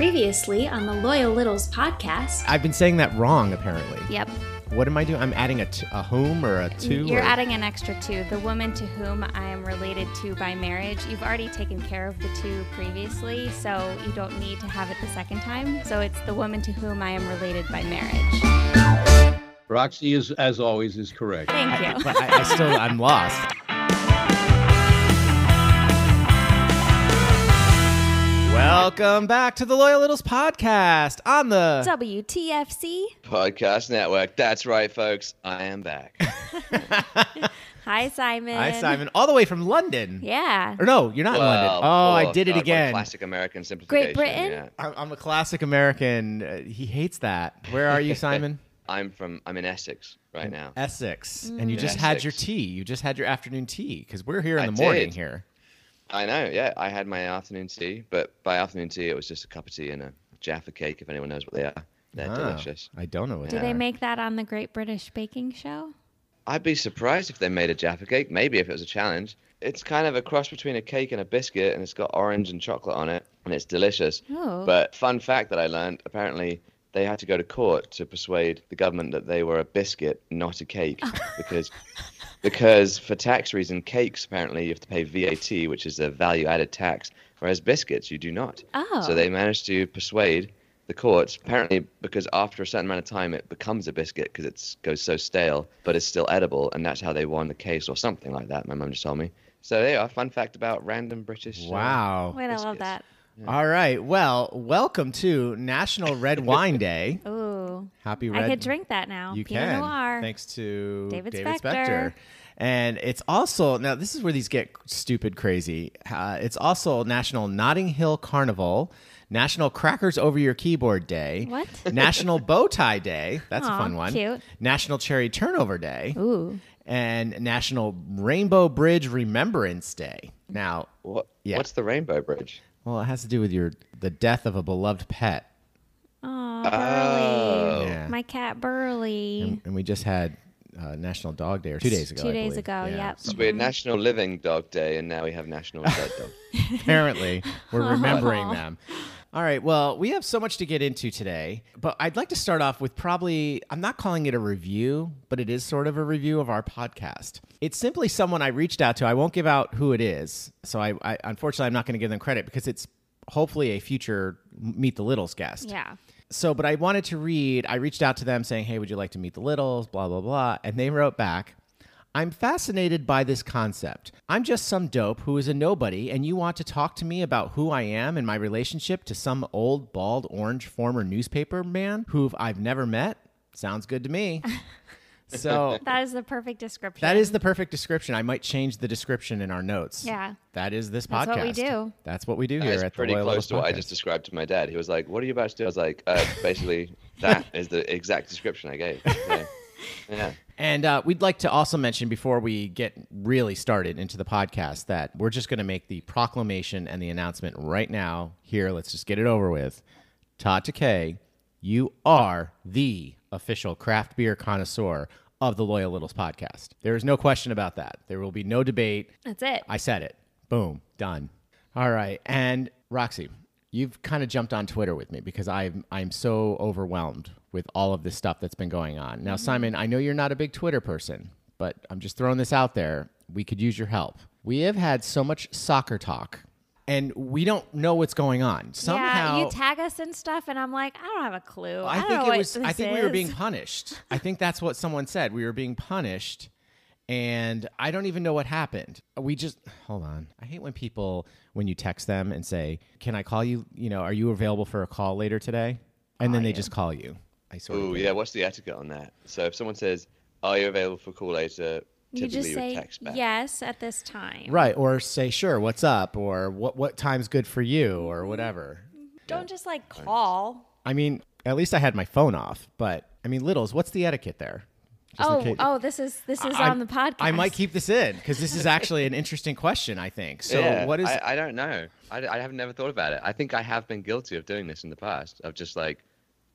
Previously on the Loyal Littles podcast. I've been saying that wrong, apparently. Yep. What am I doing? I'm adding a, t- a whom or a two? You're or- adding an extra two. The woman to whom I am related to by marriage. You've already taken care of the two previously, so you don't need to have it the second time. So it's the woman to whom I am related by marriage. Roxy is, as always, is correct. Thank you. But I, I still, I'm lost. Welcome back to the Loyal Littles podcast on the. WTFC. Podcast Network. That's right, folks. I am back. Hi, Simon. Hi, Simon. All the way from London. Yeah. Or no, you're not in London. Well, Oh, I did it God, again. Classic American simplification. Great Britain? Yeah. I'm I'm a classic American. Uh, he hates that. Where are you, Simon? I'm from. I'm in Essex right now. Essex. Mm. And you just had your tea. You just had your afternoon tea because we're here in I the morning did. here. I know. Yeah, I had my afternoon tea, but by afternoon tea, it was just a cup of tea and a Jaffa cake. If anyone knows what they are, they're Ah, delicious. I don't know what Do they they are. make that on the Great British Baking Show? I'd be surprised if they made a Jaffa cake. Maybe if it was a challenge. It's kind of a cross between a cake and a biscuit, and it's got orange and chocolate on it, and it's delicious. Oh. But fun fact that I learned: apparently, they had to go to court to persuade the government that they were a biscuit, not a cake, because because for tax reason, cakes apparently you have to pay VAT, which is a value-added tax, whereas biscuits you do not. Oh. So they managed to persuade the courts, apparently because after a certain amount of time it becomes a biscuit because it goes so stale, but it's still edible, and that's how they won the case or something like that. My mum just told me. So there you are. Fun fact about random British. uh, Wow. Wait, I love that. All right. Well, welcome to National Red Wine Day. Ooh. Happy Red. I could drink that now. You Pinot can. Noir. Thanks to David Spector. Spector. And it's also now this is where these get stupid crazy. Uh, it's also National Notting Hill Carnival, National Crackers Over Your Keyboard Day, What? National Bow Tie Day. That's a fun one. cute. National Cherry Turnover Day, Ooh. and National Rainbow Bridge Remembrance Day. Now, What? Yeah. What's the Rainbow Bridge? Well, it has to do with your the death of a beloved pet. Oh, Burley. Yeah. My cat Burley. And, and we just had uh, National Dog Day, or two days ago. Two I days believe. ago, Yeah. yep. So we had National Living Dog Day, and now we have National Dead Dog. Apparently, we're remembering them. All right. Well, we have so much to get into today, but I'd like to start off with probably, I'm not calling it a review, but it is sort of a review of our podcast. It's simply someone I reached out to. I won't give out who it is. So I, I unfortunately, I'm not going to give them credit because it's hopefully a future Meet the Littles guest. Yeah. So, but I wanted to read, I reached out to them saying, hey, would you like to meet the Littles? Blah, blah, blah. And they wrote back, I'm fascinated by this concept. I'm just some dope who is a nobody, and you want to talk to me about who I am and my relationship to some old, bald, orange former newspaper man who I've never met? Sounds good to me. So, That is the perfect description. that is the perfect description. I might change the description in our notes. Yeah. That is this That's podcast. what we do. That's what we do here at pretty the Loyal close Littles to what I just described to my dad. He was like, "What are you about to do?" I was like, uh, "Basically, that is the exact description I gave." So, yeah. And uh, we'd like to also mention before we get really started into the podcast that we're just going to make the proclamation and the announcement right now. Here, let's just get it over with. Todd Takei, you are the official craft beer connoisseur of the Loyal Littles podcast. There is no question about that. There will be no debate. That's it. I said it. Boom, done. All right. And Roxy, you've kind of jumped on Twitter with me because I'm I'm so overwhelmed with all of this stuff that's been going on. Now, mm-hmm. Simon, I know you're not a big Twitter person, but I'm just throwing this out there. We could use your help. We have had so much soccer talk and we don't know what's going on. Somehow yeah, you tag us and stuff, and I'm like, I don't have a clue. I, I don't think know it was. I think we were being punished. I think that's what someone said. We were being punished, and I don't even know what happened. We just hold on. I hate when people when you text them and say, "Can I call you? You know, are you available for a call later today?" And then they just call you. I sort of Ooh, think. yeah. What's the etiquette on that? So if someone says, "Are you available for a call later?" You Typically, just you say text back. yes at this time. right, or say, "Sure, what's up?" or "What what time's good for you?" or mm-hmm. whatever. Mm-hmm. Don't just like call. I mean, at least I had my phone off, but I mean, littles. What's the etiquette there? Just Oh, case- oh, this is this is I- on the podcast. I might keep this in because this is actually an interesting question. I think. So, yeah, what is? I, I don't know. I, I have never thought about it. I think I have been guilty of doing this in the past, of just like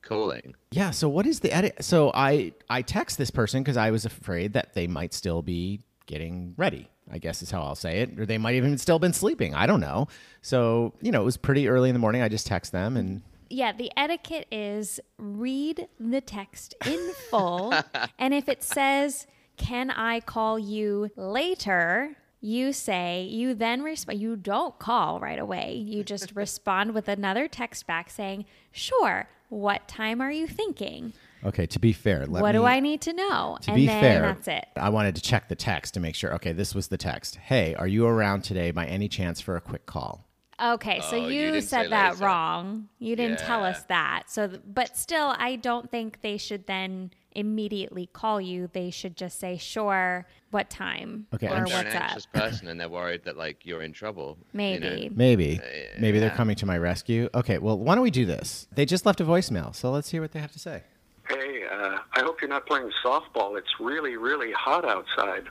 calling. Yeah. So what is the edit? So I I text this person because I was afraid that they might still be getting ready. I guess is how I'll say it, or they might even still been sleeping. I don't know. So you know, it was pretty early in the morning. I just text them and Yeah, the etiquette is read the text in full. and if it says, Can I call you later? You say, you then respond, you don't call right away. You just respond with another text back saying, Sure, what time are you thinking? Okay, to be fair, let what do I need to know? To and be then fair, that's it. I wanted to check the text to make sure. Okay, this was the text. Hey, are you around today by any chance for a quick call? Okay, so Oh, you you, said that later. wrong. You didn't tell us that. So, but still, I don't think they should then immediately call you. They should just say, "Sure, what time Okay, or I'm If they're what's an up." anxious person and they're worried that like you're in trouble. you know. Maybe. Maybe. Maybe they're coming to my rescue. Okay, well, why don't we do this? They just left a voicemail, so let's hear what they have to say. Hey, uh, I hope you're not playing softball. It's really, really hot outside.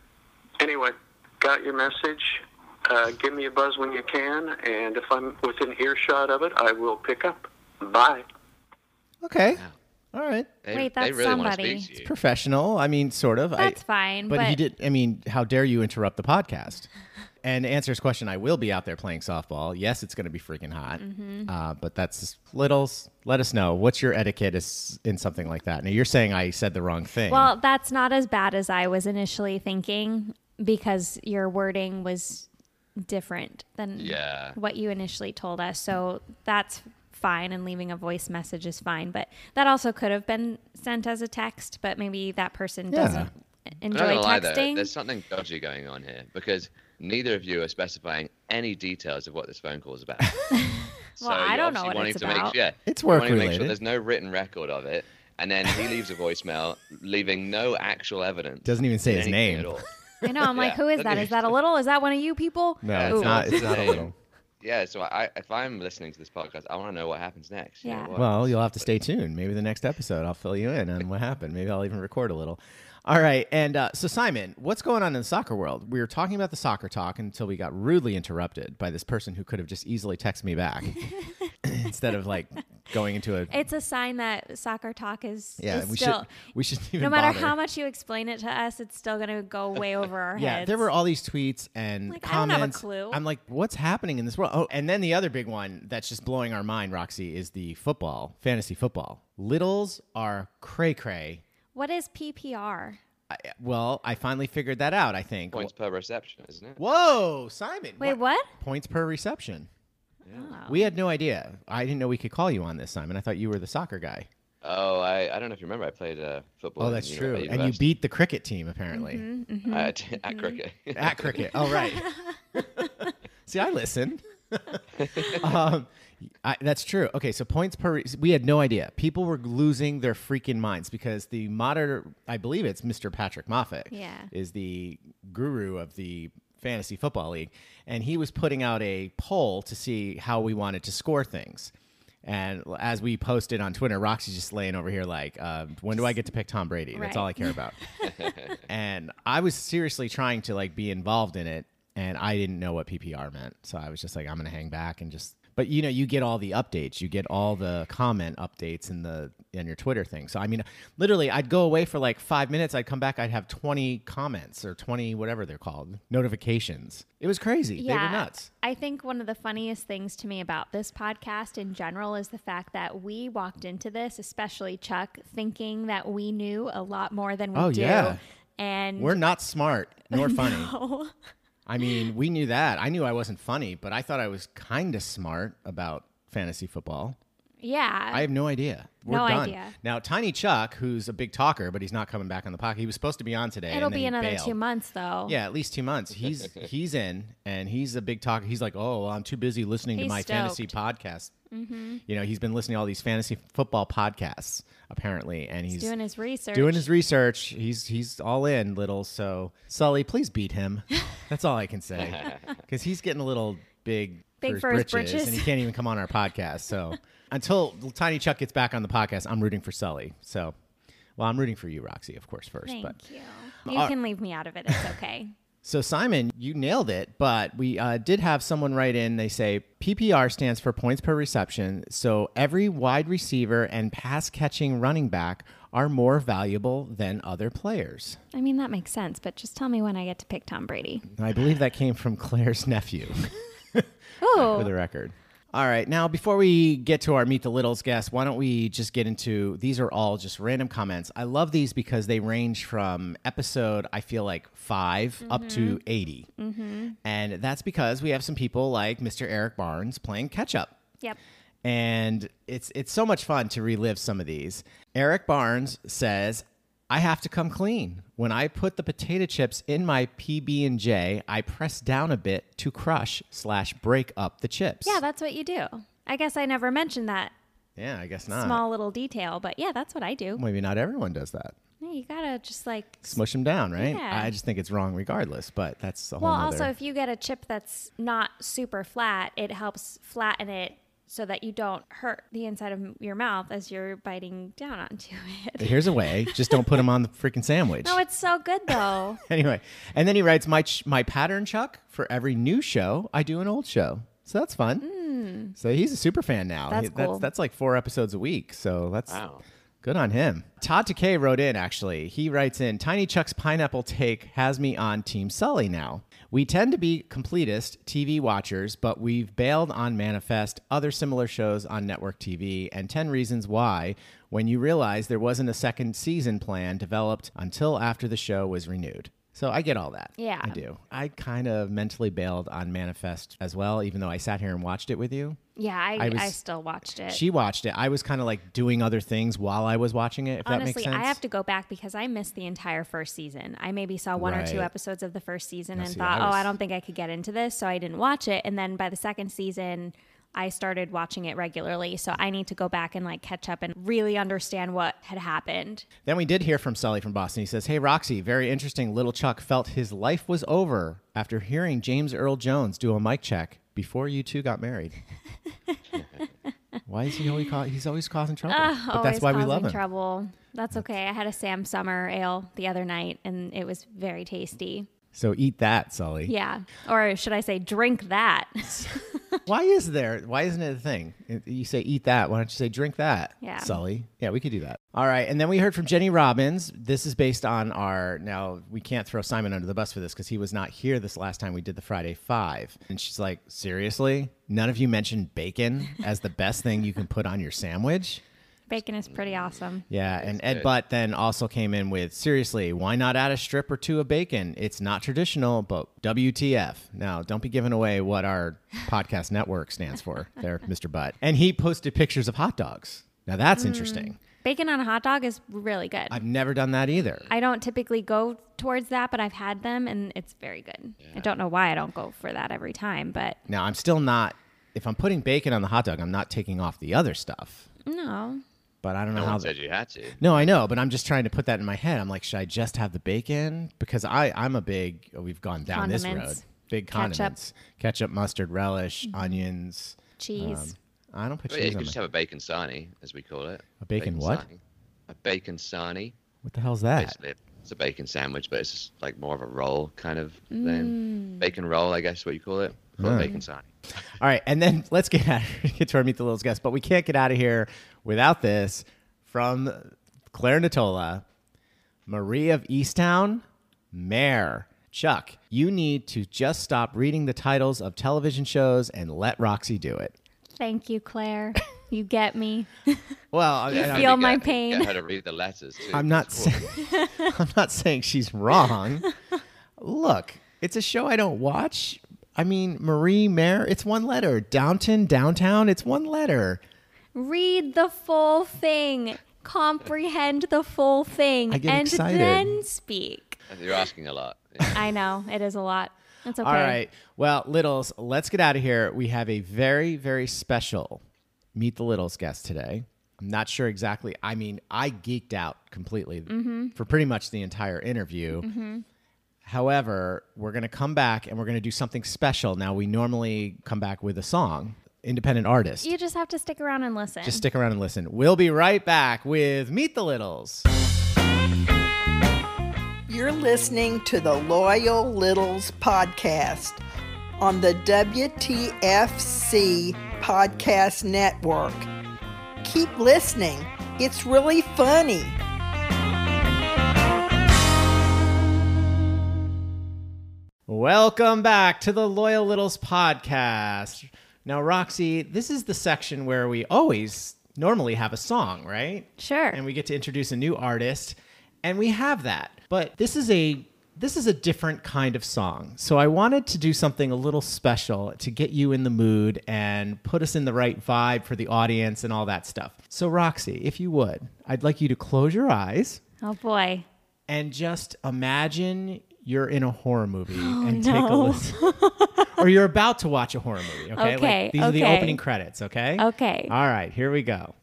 Anyway, got your message. Uh, give me a buzz when you can, and if I'm within earshot of it, I will pick up. Bye. Okay. All right. They, Wait, that's really somebody. want to speak to you. Professional. I mean, sort of. That's I, fine, But, he did. I mean, how dare you interrupt the podcast? And answer his question, I will be out there playing softball. Yes, it's going to be freaking hot. Mm-hmm. Uh, but that's littles. Let us know what's your etiquette is in something like that. Now you're saying I said the wrong thing. Well, that's not as bad as I was initially thinking because your wording was different than Yeah. what you initially told us. So that's fine, and leaving a voice message is fine. But that also could have been sent as a text, but maybe that person Yeah. doesn't enjoy not gonna lie, though, texting. there's something dodgy going on here because neither of you are specifying any details of what this phone call is about. so I don't know obviously what wanting it's to make about. sure, yeah, It's you're wanting to make work-related. sure there's no written record of it, and then he leaves a voicemail leaving no actual evidence. Doesn't even say his name. At all. I know. I'm like, who is that? Is that? me- Is that a little? Is that one of you people? no, Yeah, it's not. It's not a little. Yeah, so I, if I'm listening to this podcast, I want to know what happens next. you know, Yeah. Well, you'll have to stay tuned. Maybe the next episode I'll fill you in on what happened. Maybe I'll even record a little. All right. And uh, so, Simon, what's going on in the soccer world? We were talking about the soccer talk until we got rudely interrupted by this person who could have just easily texted me back instead of like going into a. It's a sign that soccer talk is, Yeah, is we still. should. We should even. no matter bother. how much you explain it to us, it's still going to go way over our Yeah, heads. there were all these tweets and Like, I don't have a comments. clue. I'm like, what's happening in this world? Oh, and then the other big one that's just blowing our mind, Roxy, is the football, fantasy football. Littles are cray cray. What is PPR? I, well, I finally figured that out. I think. points per reception, isn't it? Whoa, Simon! Wait, what? Points per reception. Oh. We had no idea. I didn't know we could call you on this, Simon. I thought you were the soccer guy. Oh, I, I don't know if you remember. I played uh, football. Oh, in that's uni- true. at And you beat the cricket team apparently Mm-hmm. Uh, t- at cricket. at cricket. Oh, right. See, I listen. um, I, that's true. Okay, so points per. We had no idea. People were losing their freaking minds because the modern, I believe it's Mr. Patrick Moffat, Yeah. is the guru of the fantasy football league, and he was putting out a poll to see how we wanted to score things. And as we posted on Twitter, Roxy's just laying over here like, uh, when do I get to pick Tom Brady? That's Right. all I care about. and I was seriously trying to like be involved in it, and I didn't know what PPR meant, so I was just like, I'm gonna hang back and just. But you know, you get all the updates, you get all the comment updates in the in your Twitter thing. So I mean, literally, I'd go away for like five minutes, I'd come back, I'd have 20 comments or 20 whatever they're called notifications. It was crazy. They were nuts. I think one of the funniest things to me about this podcast in general is the fact that we walked into this, especially Chuck, thinking that we knew a lot more than we Oh, do. yeah. And We're not smart nor funny. No. I mean, we knew that. I knew I wasn't funny, but I thought I was kind of smart about fantasy football. Yeah. I have no idea. We're No done. idea. Now, Tiny Chuck, who's a big talker, but he's not coming back on the podcast. He was supposed to be on today. It'll and be he another bailed. two months though. Yeah, at least two months. He's he's in, and he's a big talker. He's like, oh, well, I'm too busy listening to He's my fantasy stoked. podcast. Mm-hmm. You know, he's been listening to all these fantasy football podcasts apparently, and he's, He's doing his research. doing his research. He's he's all in, little. So Sully, please beat him. That's all I can say, because he's getting a little big, Big for his britches, britches. and he can't even come on our podcast. So until Tiny Chuck gets back on the podcast, I'm rooting for Sully. So, well, I'm rooting for you, Roxy, of course, first. Thank but you. You Uh, can leave me out of it. It's okay. so Simon, you nailed it, but we uh, did have someone write in. They say PPR stands for points per reception. So every wide receiver and pass catching running back are more valuable than other players. I mean that makes sense, but just tell me when I get to pick Tom Brady. I believe that came from Claire's nephew, for Oh, the record. All right. Now, before we get to our Meet the Littles guest, why don't we just get into these are all just random comments. I love these because they range from episode, I feel like 5 up to 80. Mm-hmm. And that's because we have some people like Mr. Eric Barnes playing catch up. Yep. and it's it's so much fun to relive some of these. Eric Barnes says, "I have to come clean. When I put the potato chips in my PB and J, I press down a bit to crush slash break up the chips." Yeah, that's what you do. I guess I never mentioned that yeah, I guess not. small little detail, but yeah, that's what I do. Maybe not everyone does that. Yeah, you gotta just like. Smush them down, right? Yeah. I just think it's wrong regardless, but that's a whole Well, nother- also, if you get a chip that's not super flat, it helps flatten it so that you don't hurt the inside of your mouth as you're biting down onto it. Here's a way. Just don't put them on the freaking sandwich. No, it's so good though. anyway, and then he writes my ch- my pattern chuck for every new show. I do an old show, so that's fun. Hmm. So he's a super fan now. That's He- cool. that's that's like four episodes a week. So that's Wow. good on him. Todd Takei wrote in actually. He writes in Tiny Chuck's pineapple take has me on Team Sully now. We tend to be completist TV watchers, but we've bailed on Manifest, other similar shows on network TV, and 10 Reasons Why when you realize there wasn't a second season plan developed until after the show was renewed. So I get all that. Yeah. I do. I kind of mentally bailed on Manifest as well, even though I sat here and watched it with you. Yeah, I, I I, still watched it. She watched it. I was kind of like doing other things while I was watching it, if that makes Honestly, sense. I have to go back because I missed the entire first season. I maybe saw one or two episodes of the first season Now, and see, thought, I oh, I don't think I could get into this, so I didn't watch it. And then by the second season, I started watching it regularly. So I need to go back and like catch up and really understand what had happened. Then we did hear from Sully from Boston. He says, Hey, Roxy, very interesting. Little Chuck felt his life was over after hearing James Earl Jones do a mic check before you two got married. Why is he always ca- he's always causing trouble? but that's Always why we causing love him. trouble. That's okay. I had a Sam Summer ale the other night and it was very tasty. So eat that, Sully. Yeah. Or should I say, drink that? Why is there? Why isn't it a thing? You say eat that. Why don't you say drink that? Yeah. Sully. Yeah, we could do that. All right. And then we heard from Jenny Robbins. This is based on our. Now, we can't throw Simon under the bus for this because he was not here this last time we did the Friday Five. And she's like, seriously? None of you mentioned bacon as the best thing you can put on your sandwich? Bacon is pretty awesome. Yeah, and Ed. Butt then also came in with seriously, why not add a strip or two of bacon? It's not traditional, but WTF. Now, don't be giving away what our podcast network stands for there, Mr. Butt. And he posted pictures of hot dogs. Now, that's mm. interesting. Bacon on a hot dog is really good. I've never done that either. I don't typically go towards that, but I've had them and it's very good. I don't know why I don't go for that every time, but Now, I'm still not, if I'm putting bacon on the hot dog, I'm not taking off the other stuff. no. But I don't know No how one that. said you had to. No, I know, but I'm just trying to put that in my head. I'm like, should I just have the bacon? Because I, I'm a big. oh, We've gone down this road. Big Ketchup. Mm-hmm. condiments, ketchup, mustard, relish, onions. Cheese. Um, I don't put But yeah, you could just my. have a bacon sarnie, as we call it. A bacon what? sarnie. A bacon sarnie. What the hell's that? Basically, it's a bacon sandwich, but it's just like more of a roll kind of Mm. thing. Bacon roll, I guess, what you call it. Call Mm. it bacon sarnie. All right, and then let's get out get to our meet the littles guest, but we can't get out of here without this from Claire Natola, Marie of Easttown, Mayor. Chuck, you need to just stop reading the titles of television shows and let Roxy do it. Thank you, Claire. You get me. Well, I, You I- feel Get- my Get pain. her to read the letters too. I'm not saying I'm not saying she's wrong. Look, it's a show I don't watch. I mean, Marie Mayor, it's one letter. Downton, downtown, it's one letter. Read the full thing. Comprehend the full thing. I get and excited. then speak. You're asking a lot. Yeah. I know. It is a lot. That's okay. All right. Well, Littles, let's get out of here. We have a very, very special Meet the Littles guest today. I'm not sure exactly. I mean, I geeked out completely mm-hmm. for pretty much the entire interview. Mm-hmm. However, we're going to come back and we're going to do something special. Now, we normally come back with a song, independent artist. You just have to stick around and listen. Just stick around and listen. We'll be right back with Meet the Littles. You're listening to the Loyal Littles podcast on the WTFC Podcast Network. Keep listening, it's really funny. Welcome back to the Loyal Littles podcast. Now, Roxy, this is the section where we always normally have a song, right? Sure. And we get to introduce a new artist, and we have that. But this is a this is a different kind of song. So I wanted to do something a little special to get you in the mood and put us in the right vibe for the audience and all that stuff. So Roxy, if you would, I'd like you to close your eyes oh boy. and just imagine you're in a horror movie oh, and no. take a listen. or you're about to watch a horror movie, okay? Okay, Like, these are the opening credits, okay? Okay. All right, here we go.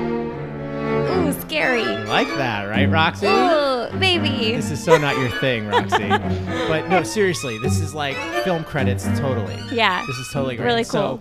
Ooh, scary. You like that, right, Roxy? Ooh, baby. This is so not your thing, Roxy. but no, seriously, this is like film credits totally. Yeah. This is totally great. Really So,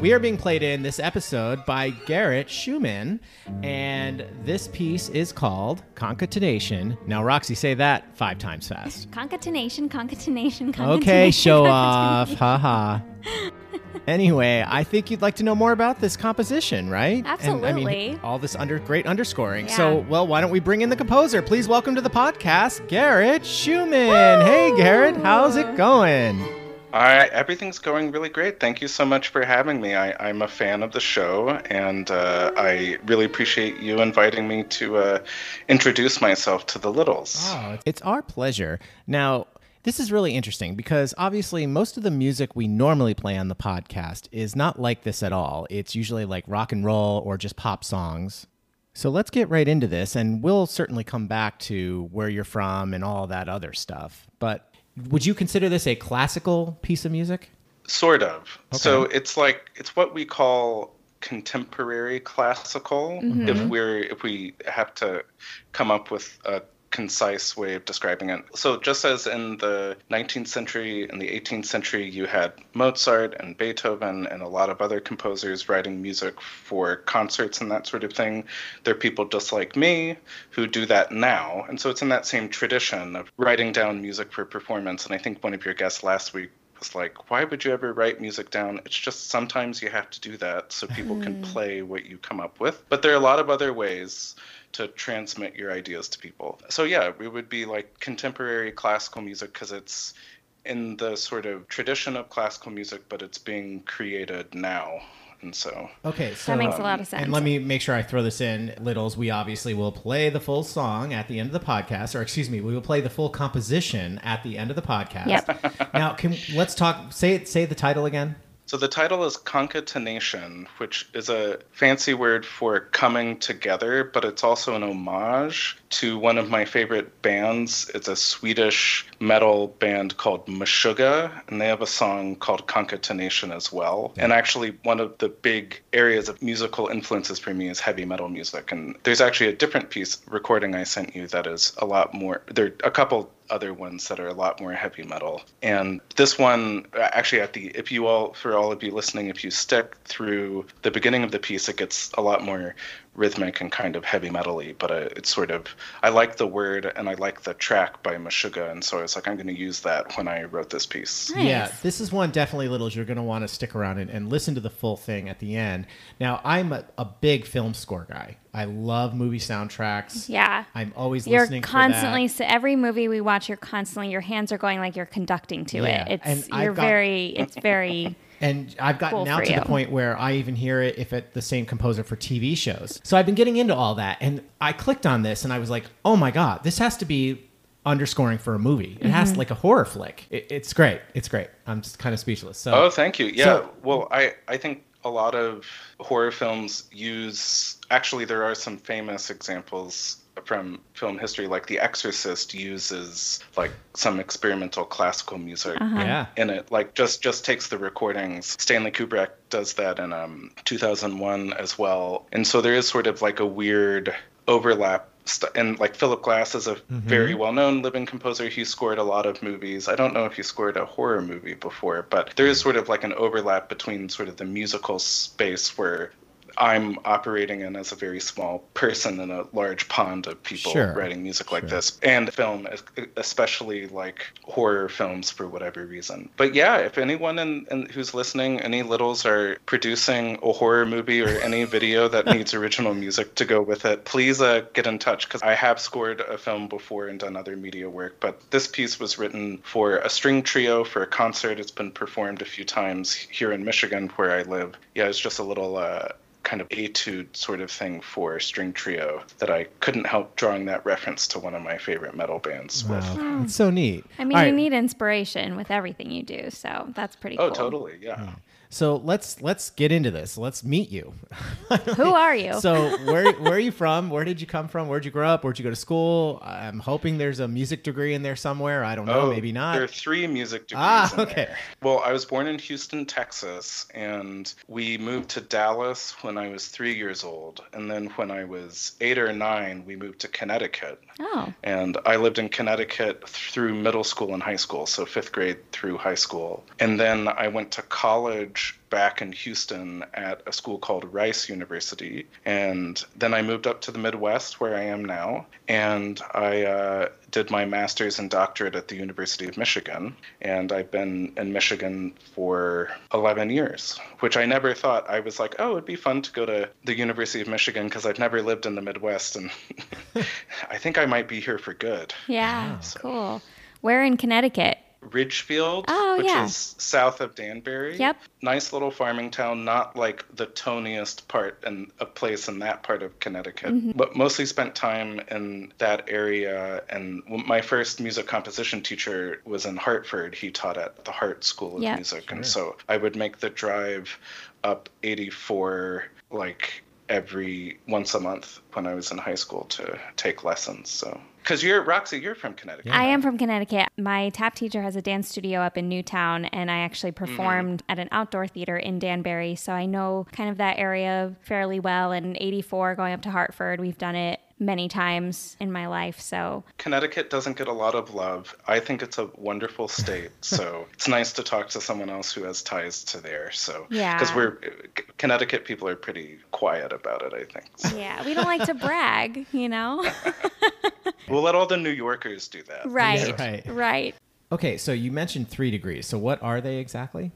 we are being played in this episode by Garrett Schumann, and this piece is called Concatenation. Now, Roxy, say that five times fast. Concatenation, concatenation, concatenation. Okay, show off. ha. Anyway, I think you'd like to know more about this composition, right? And, I mean, all this under great underscoring. Yeah. So, well, why don't we bring in the composer? Please welcome to the podcast, Garrett Schumann. Hey, Garrett, how's it going? I, everything's going really great. Thank you so much for having me. I, I'm a fan of the show, and uh, I really appreciate you inviting me to uh, introduce myself to the Littles. Oh, it's our pleasure. Now, this is really interesting because obviously most of the music we normally play on the podcast is not like this at all. It's usually like rock and roll or just pop songs. So let's get right into this, and we'll certainly come back to where you're from and all that other stuff. But would you consider this a classical piece of music? Sort of. So it's like it's what we call contemporary classical. Mm-hmm. If we're if we have to come up with a concise way of describing it. So just as in the 19th century and the 18th century you had Mozart and Beethoven and a lot of other composers writing music for concerts and that sort of thing, there are people just like me who do that now. And so it's in that same tradition of writing down music for performance and I think one of your guests last week was like, why would you ever write music down? It's just sometimes you have to do that so people can mm. play what you come up with. But there are a lot of other ways to transmit your ideas to people. So, yeah, we would be like contemporary classical music because it's in the sort of tradition of classical music, but it's being created now. And so, Okay, so That makes a um, lot of sense. And let me make sure I throw this in, Littles. We obviously will play the full song at the end of the podcast, or excuse me, we will play the full composition at the end of the podcast. Yep. now, can let's talk. Say it. Say the title again. So the title is concatenation, which is a fancy word for coming together, but it's also an homage to one of my favorite bands. It's a Swedish metal band called Meshuggah, and they have a song called Concatenation as well. And actually, one of the big areas of musical influences for me is heavy metal music. And there's actually a different piece recording I sent you that is a lot more. There are a couple other ones that are a lot more heavy metal. And this one, actually, at the if you all for all of you listening, if you stick through the beginning of the piece, it gets a lot more rhythmic and kind of heavy metally. But uh, it's sort of I like the word and I like the track by Meshuggah, and so I was like, I'm going to use that when I wrote this piece. Nice. Yeah, this is one definitely, Littles. You're going to want to stick around and, and listen to the full thing at the end. Now, I'm a, a big film score guy. I love movie soundtracks. Yeah. I'm always listening. You're constantly for so every movie we watch. You're constantly your hands are going like you're conducting to Yeah, it. and It's I've you're got- very. It's very. that. And I've gotten Cool now for to the point where I even hear it if it's the same composer for TV shows. So I've been getting into all that. And I clicked on this and I was like, oh my God, this has to be underscoring for a movie. It Mm-hmm. has like a horror flick. It, it's great. It's great. I'm just kind of speechless. So Oh, thank you. Yeah. So- well, I I think a lot of horror films use. Actually, there are some famous examples from film history, like The Exorcist uses like some experimental classical music yeah. in it. Like just just takes the recordings. Stanley Kubrick does that in um, 2001 as well. And so there is sort of like a weird overlap st- and like Philip Glass is a Mm-hmm. very well-known living composer. He scored a lot of movies. I don't know if he scored a horror movie before, but there is sort of like an overlap between sort of the musical space where I'm operating in as a very small person in a large pond of people Sure. writing music like this, and film, especially like horror films for whatever reason. But yeah, if anyone in, in, who's listening, any littles are producing a horror movie or any video that needs original music to go with it, please uh, get in touch because I have scored a film before and done other media work. But this piece was written for a string trio for a concert. It's been performed a few times here in Michigan where I live. Yeah, it's just a little. Uh, kind of etude sort of thing for string trio that I couldn't help drawing that reference to one of my favorite metal bands with. Wow, it's hmm. so neat. I mean, All you right, need inspiration with everything you do, so that's pretty cool. Oh, cool. totally, yeah. Oh. So let's let's get into this. Let's meet you. Who are you? So where where are you from? Where did you come from? Where'd you grow up? Where'd you go to school? I'm hoping there's a music degree in there somewhere. I don't know. Oh, maybe not. There are three music degrees. Ah, okay. there. Well, I was born in Houston, Texas, and we moved to Dallas when I was three years old. And then when I was eight or nine, we moved to Connecticut. oh, And I lived in Connecticut through middle school and high school, so fifth grade through high school. And then I went to college back in Houston at a school called Rice University. And then I moved up to the Midwest where I am now. And I uh, did my master's and doctorate at the University of Michigan. And I've been in Michigan for 11 years, which I never thought. I was like, oh, it'd be fun to go to the University of Michigan because I've never lived in the Midwest. And I think I might be here for good. yeah, cool. Where in Connecticut? Ridgefield, Oh, which yeah. is south of Danbury. Yep. Nice little farming town, not like the toniest part and a place in that part of Connecticut, Mm-hmm. but mostly spent time in that area. And my first music composition teacher was in Hartford. He taught at the Hart School of Yep. Music. And so I would make the drive up 84 like every once a month when I was in high school to take lessons. So, because you're Roxy, you're from Connecticut. I am from Connecticut. My tap teacher has a dance studio up in Newtown, and I actually mm-hmm. performed at an outdoor theater in Danbury. So I know kind of that area fairly well. And 84, going up to Hartford, we've done it many times in my life. So Connecticut doesn't get a lot of love. I think it's a wonderful state, so it's nice to talk to someone else who has ties to there. So Yeah. because we're Connecticut people are pretty quiet about it. I think So yeah, we don't like to brag, you know? we'll let all the New Yorkers do that. right, right. right. Okay, so you mentioned three degrees. So what are they exactly?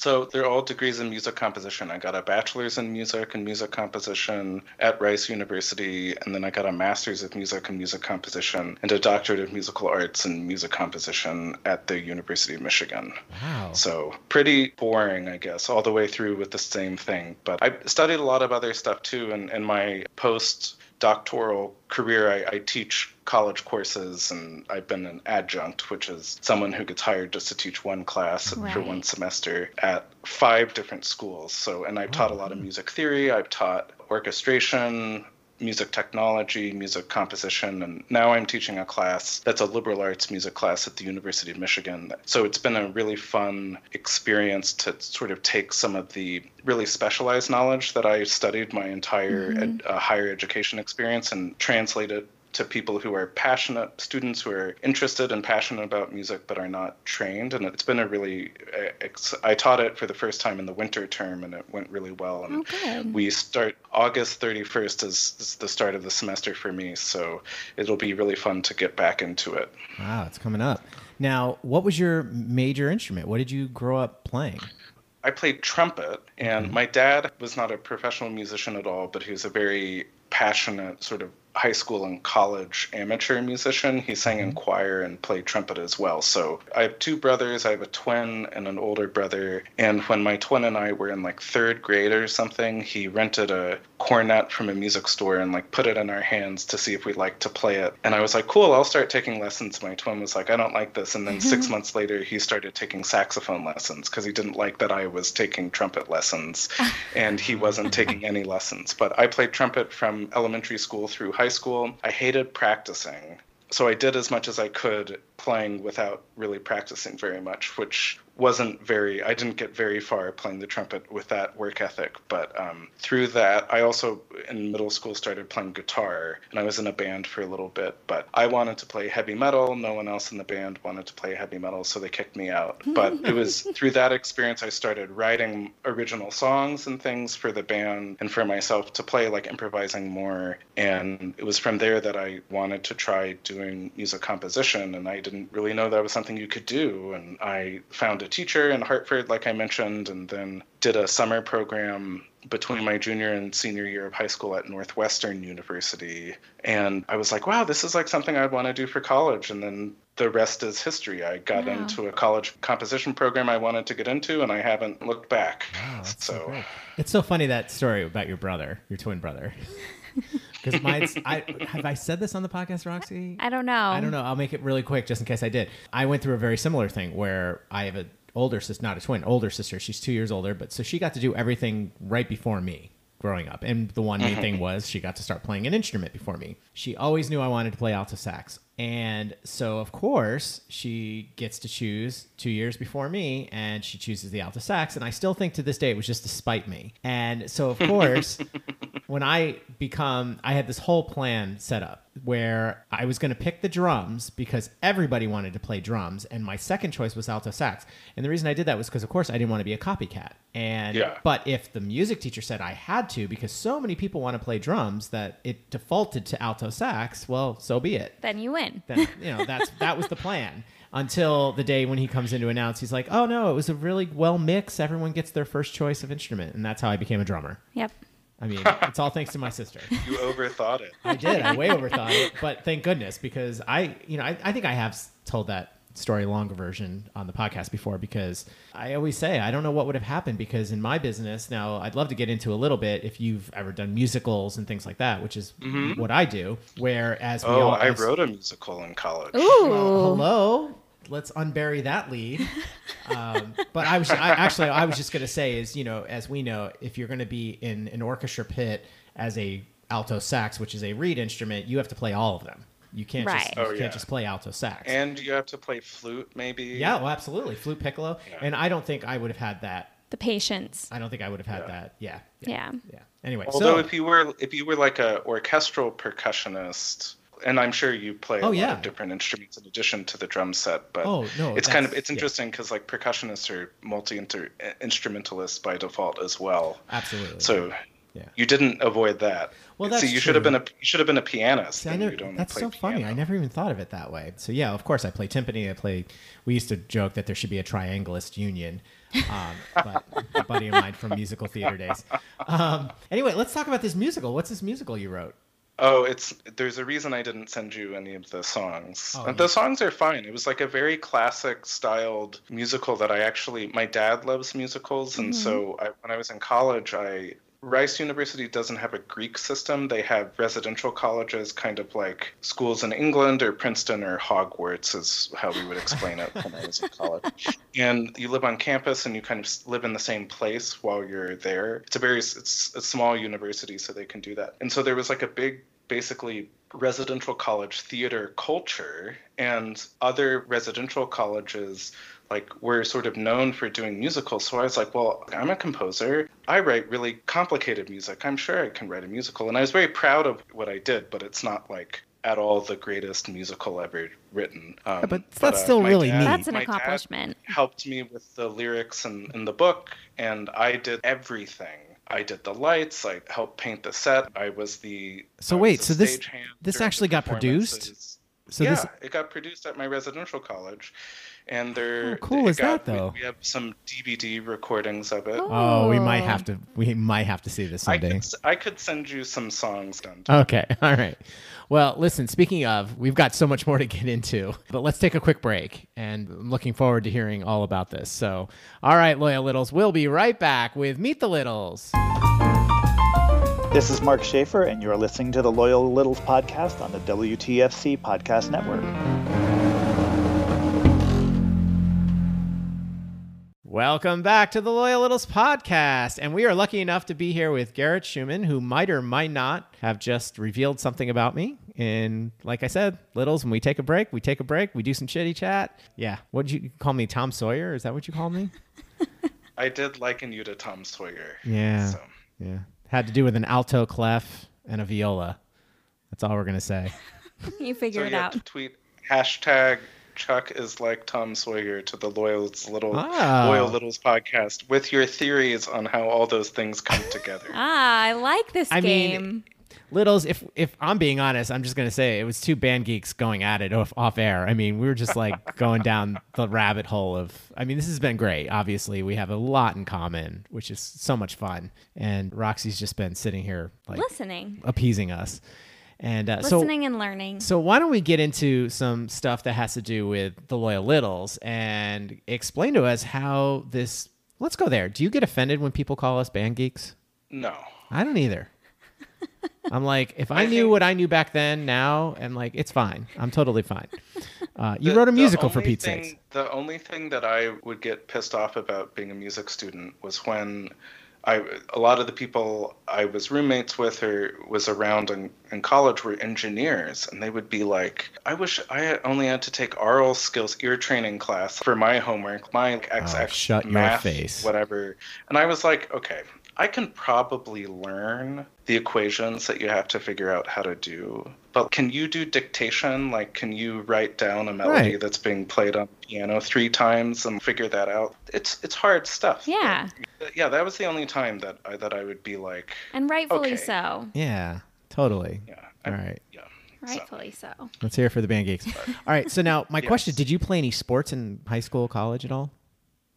So they're all degrees in music composition. I got a bachelor's in music and music composition at Rice University, and then I got a master's of music and music composition and a doctorate of musical arts and music composition at the University of Michigan. Wow. So pretty boring, I guess, all the way through with the same thing. But I studied a lot of other stuff too. And in my post doctoral career, I, I teach college courses and I've been an adjunct, which is someone who gets hired just to teach one class for one semester at five different schools. So, and I've taught a lot of music theory, I've taught orchestration, music technology, music composition, and now I'm teaching a class that's a liberal arts music class at the University of Michigan. So it's been a really fun experience to sort of take some of the really specialized knowledge that I studied my entire ed, uh, higher education experience and translate it to people who are passionate students who are interested and passionate about music but are not trained and it's been a really uh, ex- i taught it for the first time in the winter term and it went really well and Oh, we start august 31st is, is the start of the semester for me so it'll be really fun to get back into it Wow, it's coming up. Now, what was your major instrument? What did you grow up playing? I played trumpet, and my dad was not a professional musician at all, but he was a very passionate sort of high school and college amateur musician. He sang in mm-hmm. choir and played trumpet as well. So I have two brothers. I have a twin and an older brother. And when my twin and I were in like third grade or something, he rented a cornet from a music store and like put it in our hands to see if we'd like to play it. And I was like, cool, I'll start taking lessons. My twin was like, I don't like this. And then mm-hmm. six months later, he started taking saxophone lessons because he didn't like that I was taking trumpet lessons and he wasn't taking any lessons. But I played trumpet from elementary school through high school. I hated practicing. So I did as much as I could playing without really practicing very much, which wasn't very i didn't get very far playing the trumpet with that work ethic but um, through that i also in middle school started playing guitar and i was in a band for a little bit but i wanted to play heavy metal. No one else in the band wanted to play heavy metal so they kicked me out. But it was through that experience i started writing original songs and things for the band and for myself to play like improvising more. And it was from there that i wanted to try doing music composition and i didn't really know that was something you could do and i found a teacher in Hartford, like I mentioned, and then did a summer program between my junior and senior year of high school at Northwestern University. And I was like, wow, this is like something I'd want to do for college. And then the rest is history. I got wow. into a college composition program I wanted to get into, and I haven't looked back. Wow, so, so it's so funny that story about your brother, your twin brother. Because mine's, I have I said this on the podcast, Roxy? I don't know. I don't know. I'll make it really quick just in case I did. I went through a very similar thing where I have a older sister, not a twin, older sister. She's two years older, but so she got to do everything right before me growing up. And the one main thing mm-hmm. was she got to start playing an instrument before me. She always knew I wanted to play alto sax. And so, of course, she gets to choose two years before me, and she chooses the alto sax. And I still think to this day it was just to spite me. And so, of course, when I become, I had this whole plan set up where I was going to pick the drums because everybody wanted to play drums, and my second choice was alto sax. And the reason I did that was because, of course, I didn't want to be a copycat. And yeah. but if the music teacher said I had to, because so many people want to play drums that it defaulted to alto sax, well, so be it. Then you win. Then you know that's that was the plan until the day when he comes in to announce. He's like, "Oh no, it was a really well mix. Everyone gets their first choice of instrument," and that's how I became a drummer. Yep. I mean, it's all thanks to my sister. You overthought it. I did. I way overthought it, but thank goodness because I, you know, I, I think I have told that story longer version on the podcast before because I always say I don't know what would have happened because in my business now I'd love to get into a little bit if you've ever done musicals and things like that, which is mm-hmm. what I do. Whereas we oh, all, I as, wrote a musical in college. Ooh, well, hello. Let's unbury that lead. Um, but I was I, actually I was just going to say is you know as we know if you're going to be in an orchestra pit as a alto sax, which is a reed instrument, you have to play all of them. You can't right. just you oh, can't yeah. just play alto sax. And you have to play flute, maybe. Yeah, well, absolutely, flute piccolo. Yeah. And I don't think I would have had that. The patience. I don't think I would have had yeah. that. Yeah. Yeah. Yeah. Anyway, although so, if you were if you were like a orchestral percussionist, and I'm sure you play a oh, lot of different instruments in addition to the drum set. But oh, no, it's kind of it's interesting because yeah. like percussionists are multi instrumentalists by default as well. Absolutely. So yeah. You didn't avoid that. Well, that's See, you true. should have been a you should have been a pianist. See, never, that's so piano. funny. I never even thought of it that way. So yeah, of course I play timpani. I play. We used to joke that there should be a triangulist union. Um, but a buddy of mine from musical theater days. Um, anyway, let's talk about this musical. What's this musical you wrote? Oh, it's there's a reason I didn't send you any of the songs. Oh, the yeah. songs are fine. It was like a very classic styled musical that I actually my dad loves musicals and mm-hmm. so I, when I was in college I Rice University doesn't have a Greek system. They have residential colleges, kind of like schools in England or Princeton or Hogwarts, is how we would explain it when I was in college. And you live on campus and you kind of live in the same place while you're there. It's a very it's a small university, so they can do that. And so there was like a big, basically residential college theater culture, and other residential colleges like we're sort of known for doing musicals. So I was like, well, I'm a composer. I write really complicated music. I'm sure I can write a musical. And I was very proud of what I did, but it's not like at all the greatest musical ever written. Um, but that's but, uh, still really dad, neat. That's an accomplishment. helped me with the lyrics and in the book, and I did everything. I did the lights. I helped paint the set. I was the so wait. So this this actually got produced. So yeah, this... it got produced at my residential college, and they're How cool is got, that though? We, we, have some DVD recordings of it. Oh. oh, we might oh. have to we might have to see this someday. I could, I could send you some songs done. Okay, all right. Well, listen. Speaking of, we've got so much more to get into, but let's take a quick break. And I'm looking forward to hearing all about this. So, all right, loyal littles, we'll be right back with Meet the Littles. This is Mark Schaefer, and you're listening to the Loyal Littles podcast on the WTFC Podcast Network. Welcome back to the Loyal Littles podcast. And we are lucky enough to be here with Garrett Schumann, who might or might not have just revealed something about me. And like I said, Littles, when we take a break, we take a break, we do some chitty chat. Yeah. What did you call me? Tom Sawyer? Is that what you call me? I did liken you to Tom Sawyer. Yeah. So. Yeah. Had to do with an alto clef and a viola. That's all we're going to say. you figure so it you out. have to tweet hashtag Chuck is like Tom Sawyer to the Loyals Little Ah. Loyal Littles podcast with your theories on how all those things come together. Ah, I like this I mean, game. Littles, if if I'm being honest, I'm just gonna say it was two band geeks going at it off, off air. I mean, we were just like going down the rabbit hole of. I mean, this has been great. Obviously, we have a lot in common, which is so much fun. And Roxy's just been sitting here like Listening. appeasing us. And uh, so Listening and learning. so why don't we get into some stuff that has to do with the loyal littles and explain to us how this. Let's go there. Do you get offended when people call us band geeks? No. I don't either. I'm like, if I, I knew what I knew back then, now, and like, it's fine. I'm totally fine. Uh, you The- wrote a musical for only Pete's thing- sakes. The only thing that I would get pissed off about being a music student was when I a lot of the people I was roommates with or was around in, in college were engineers, and they would be like, "I wish I had only had to take aural skills ear training class for my homework, my XX Oh, ah, shut your math, face. whatever." And I was like, "Okay." I can probably learn the equations that you have to figure out how to do. But can you do dictation? Like, can you write down a melody Right. that's being played on the piano three times and figure that out? It's it's hard stuff. Yeah. But, yeah, that was the only time that I, that I would be like, And rightfully Okay. so. Yeah, totally. yeah, All I- right. yeah. Rightfully so. Let's hear it for the band geeks. All right. So now, my Yes. question Did you play any sports in high school, college at all?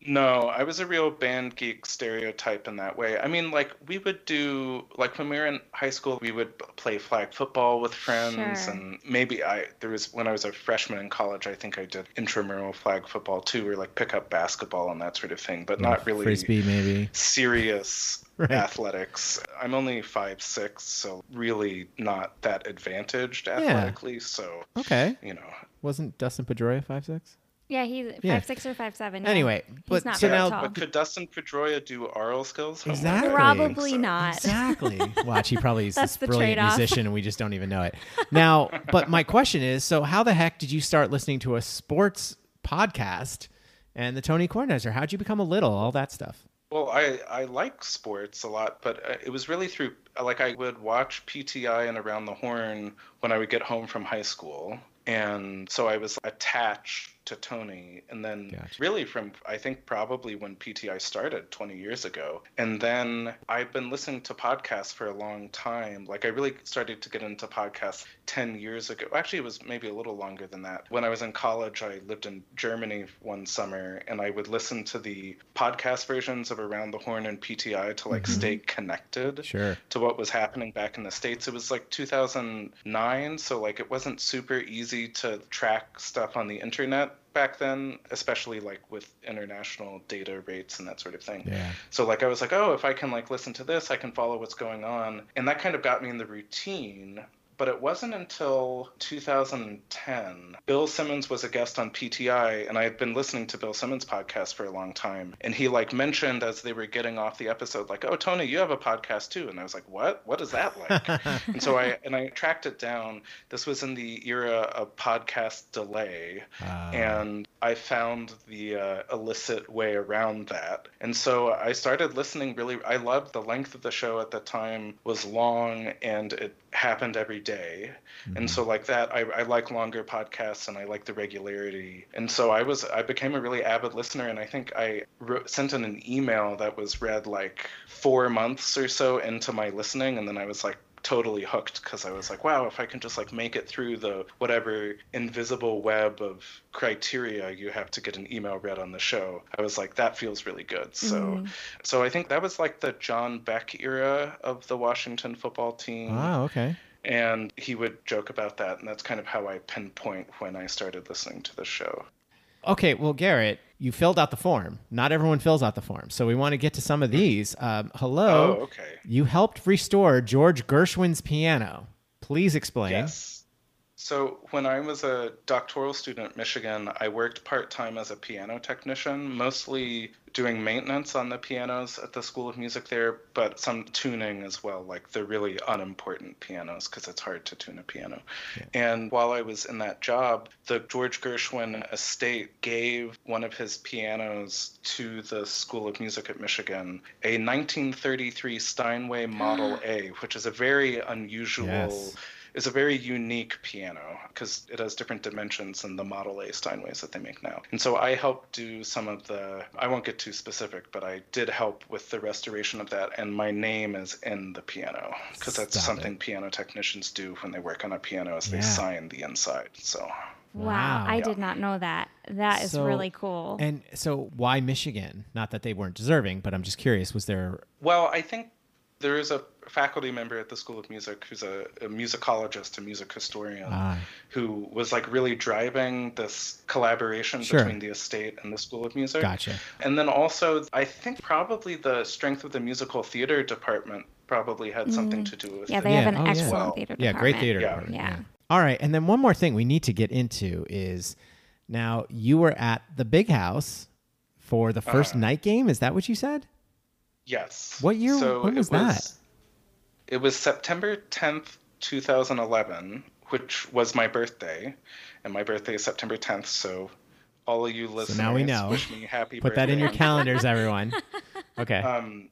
No, I was a real band geek stereotype in that way. I mean, like we would do like when we were in high school, we would play flag football with friends, Sure. and maybe I there was when I was a freshman in college, I think I did intramural flag football too, or like pick up basketball and that sort of thing, but not really Frisbee, maybe. serious Right. athletics. I'm only five six, so really not that advantaged athletically. So Okay. you know, Wasn't Dustin Pedroia five six? Yeah, he's five Yeah. six or five seven. Anyway, but not so very now- tall. but could Dustin Pedroia do aural skills? homework? Exactly. Probably So- not. Exactly. Watch, he probably is That's this the brilliant trade-off. musician, and we just don't even know it. Now, but my question is: so, how the heck did you start listening to a sports podcast and the Tony Kornheiser? How'd you become a little? All that stuff. Well, I I like sports a lot, but uh, it was really through like I would watch PTI and Around the Horn when I would get home from high school, and so I was attached to Tony, and then Gotcha. really from I think probably when PTI started 20 years ago, and then I've been listening to podcasts for a long time. Like I really started to get into podcasts 10 years ago. Actually, it was maybe a little longer than that. When I was in college, I lived in Germany one summer, and I would listen to the podcast versions of Around the Horn and PTI to like mm-hmm. stay connected Sure. to what was happening back in the states. It was like 2009, so like it wasn't super easy to track stuff on the internet back then, especially like with international data rates and that sort of thing. Yeah. So like I was like, oh, if I can like listen to this, I can follow what's going on, and that kind of got me in the routine. But it wasn't until 2010. Bill Simmons was a guest on PTI, and I had been listening to Bill Simmons' podcast for a long time. And he like mentioned as they were getting off the episode, like, "Oh, Tony, you have a podcast too." And I was like, "What? What is that like?" and so I and I tracked it down. This was in the era of podcast delay, Uh, and I found the uh, illicit way around that. And so I started listening really I loved the length of the show at the time was long and it happened every day. And mm-hmm. so like that I, I like longer podcasts and I like the regularity. And so I was I became a really avid listener and I think I wrote, sent in an email that was read like 4 months or so into my listening and then I was like totally hooked because I was like, wow, if I can just like make it through the whatever invisible web of criteria you have to get an email read on the show, I was like, that feels really good. So, mm-hmm. so I think that was like the John Beck era of the Washington football team, Oh, okay. and he would joke about that, and that's kind of how I pinpoint when I started listening to the show. Okay, well, Garrett, you filled out the form. Not everyone fills out the form, so we want to get to some of these. Um, hello. Oh, okay. You helped restore George Gershwin's piano. Please explain. Yes. So, when I was a doctoral student at Michigan, I worked part time as a piano technician, mostly doing maintenance on the pianos at the School of Music there, but some tuning as well, like the really unimportant pianos, because it's hard to tune a piano. Yeah. And while I was in that job, the George Gershwin estate gave one of his pianos to the School of Music at Michigan, a 1933 Steinway Model A, which is a very unusual. Yes is a very unique piano because it has different dimensions than the Model A Steinways that they make now. And so I helped do some of the, I won't get too specific, but I did help with the restoration of that. And my name is in the piano because that's Stop something it. piano technicians do when they work on a piano is yeah. they sign the inside. So. Wow, wow. I yeah. did not know that. That is so, really cool. And so, why Michigan? Not that they weren't deserving, but I'm just curious. Was there? Well, I think there is a faculty member at the School of Music who's a, a musicologist, a music historian, ah. who was like really driving this collaboration sure. between the estate and the School of Music. Gotcha. And then also, I think probably the strength of the musical theater department probably had mm. something to do with yeah, it. Yeah, they have an oh, excellent yeah. theater department. Yeah, great theater yeah. department. Yeah. yeah. All right, and then one more thing we need to get into is now you were at the Big House for the 1st uh, night game. Is that what you said? Yes. What year? So when was, was that? It was September 10th, 2011, which was my birthday, and my birthday is September 10th. So all of you listeners, so now we know. wish me happy. Put birthday. that in your calendars, everyone. Okay. Um,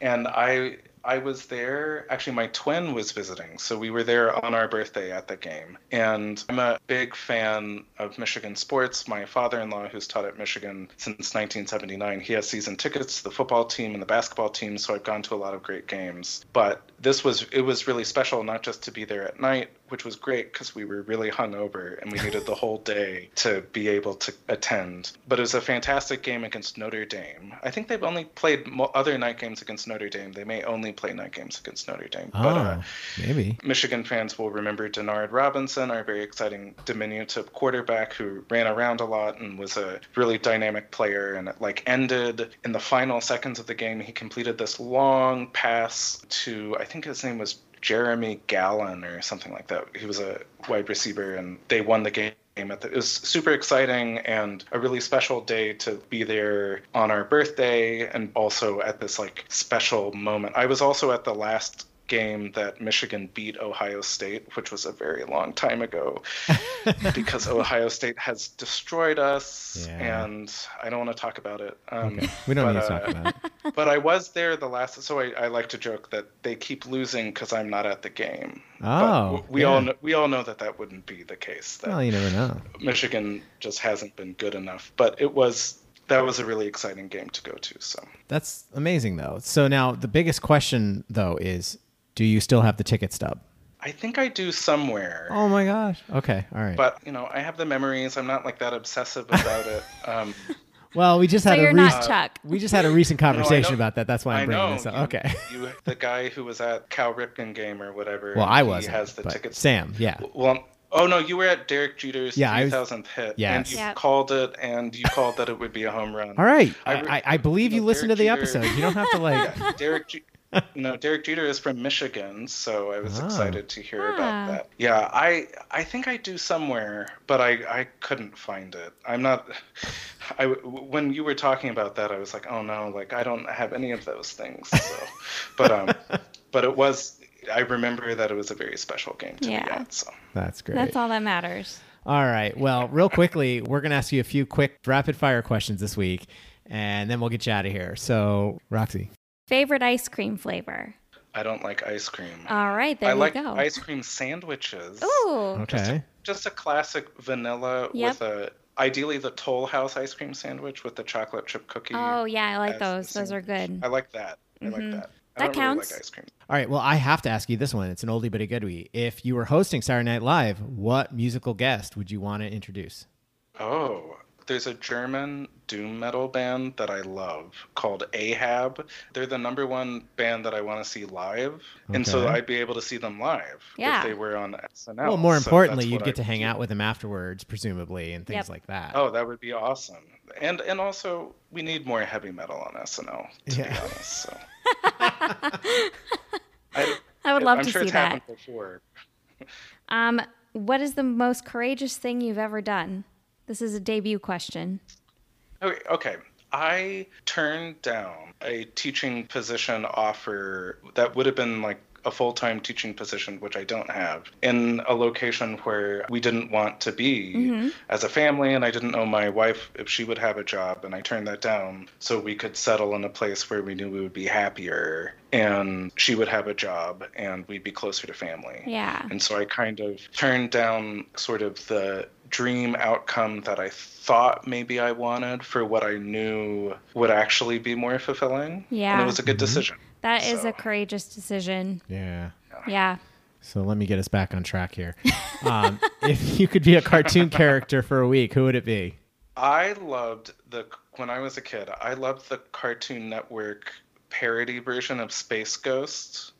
and I I was there. Actually, my twin was visiting, so we were there on our birthday at the game. And I'm a big fan of Michigan sports. My father-in-law, who's taught at Michigan since 1979, he has season tickets to the football team and the basketball team, so I've gone to a lot of great games. But this was it was really special, not just to be there at night, which was great because we were really hungover and we needed the whole day to be able to attend. But it was a fantastic game against Notre Dame. I think they've only played mo- other night games against Notre Dame. They may only play night games against Notre Dame. Oh, but, uh, maybe. Michigan fans will remember Denard Robinson, our very exciting diminutive quarterback who ran around a lot and was a really dynamic player. And it like ended in the final seconds of the game. He completed this long pass to, I think his name was Jeremy Gallon or something like that. He was a wide receiver, and they won the game. It was super exciting and a really special day to be there on our birthday, and also at this like special moment. I was also at the last game that Michigan beat Ohio State, which was a very long time ago, because Ohio State has destroyed us, yeah. and I don't want to talk about it. Um, okay. We don't but, need to talk about it. but I was there the last, so I, I like to joke that they keep losing because I'm not at the game. Oh, but we yeah. all know, we all know that that wouldn't be the case. That well, you never know. Michigan just hasn't been good enough, but it was that was a really exciting game to go to. So that's amazing, though. So now the biggest question, though, is do you still have the ticket stub? I think I do somewhere. Oh my gosh. Okay. All right. But you know, I have the memories. I'm not like that obsessive about it. Um, well, we just so had a re- not Chuck. we just had a recent conversation no, about that. That's why I'm I bringing know. this up. You, okay. You, the guy who was at Cal Ripken game or whatever. Well, I was. He has the tickets. Sam. Yeah. Well. Oh no, you were at Derek Jeter's yeah, 3000th hit, yes. and you yep. called it, and you called that it would be a home run. All right, I, I, I believe you, know, listened to the Jeter, episode. You don't have to like. Yeah, Derek, you know, Derek Jeter is from Michigan, so I was oh. excited to hear ah. about that. Yeah, I I think I do somewhere, but I I couldn't find it. I'm not. I when you were talking about that, I was like, oh no, like I don't have any of those things. So, but um, but it was. I remember that it was a very special game to yeah. be at. So that's great. That's all that matters. All right. Well, real quickly, we're gonna ask you a few quick rapid fire questions this week, and then we'll get you out of here. So, Roxy. Favorite ice cream flavor? I don't like ice cream. All right, there I you like go. ice cream sandwiches. Ooh. Okay. Just a, just a classic vanilla Yep. with a ideally the Toll House ice cream sandwich with the chocolate chip cookie. Oh yeah, I like those. Those are good. I like that. I Mhm. like that. I That don't really counts. like ice cream. All right. Well, I have to ask you this one. It's an oldie but a goodie. If you were hosting Saturday Night Live, what musical guest would you want to introduce? Oh, there's a German doom metal band that I love called Ahab. They're the number one band that I want to see live, and so I'd be able to see them live Yeah. if they were on SNL. well, more importantly, that's you'd get I to hang do. out with them afterwards, presumably, and things Yep. like that. Oh, that would be awesome. And and also we need more heavy metal on SNL to be Yeah. honest. So I, I would love I'm to sure see it's that. happened before. Um, what is the most courageous thing you've ever done? This is a debut question. Okay, okay. I turned down a teaching position offer that would have been like a full time teaching position, which I don't have, in a location where we didn't want to be Mm-hmm. as a family. And I didn't know my wife if she would have a job. And I turned that down so we could settle in a place where we knew we would be happier and she would have a job and we'd be closer to family. Yeah. And so I kind of turned down sort of the dream outcome that I thought maybe I wanted for what I knew would actually be more fulfilling. Yeah. And Yeah. it was a good decision. That is So- a courageous decision. Yeah. Yeah. So let me get us back on track here. Um, if you could be a cartoon character for a week, who would it be? I loved the when I was a kid. I loved the Cartoon Network parody version of Space Ghost,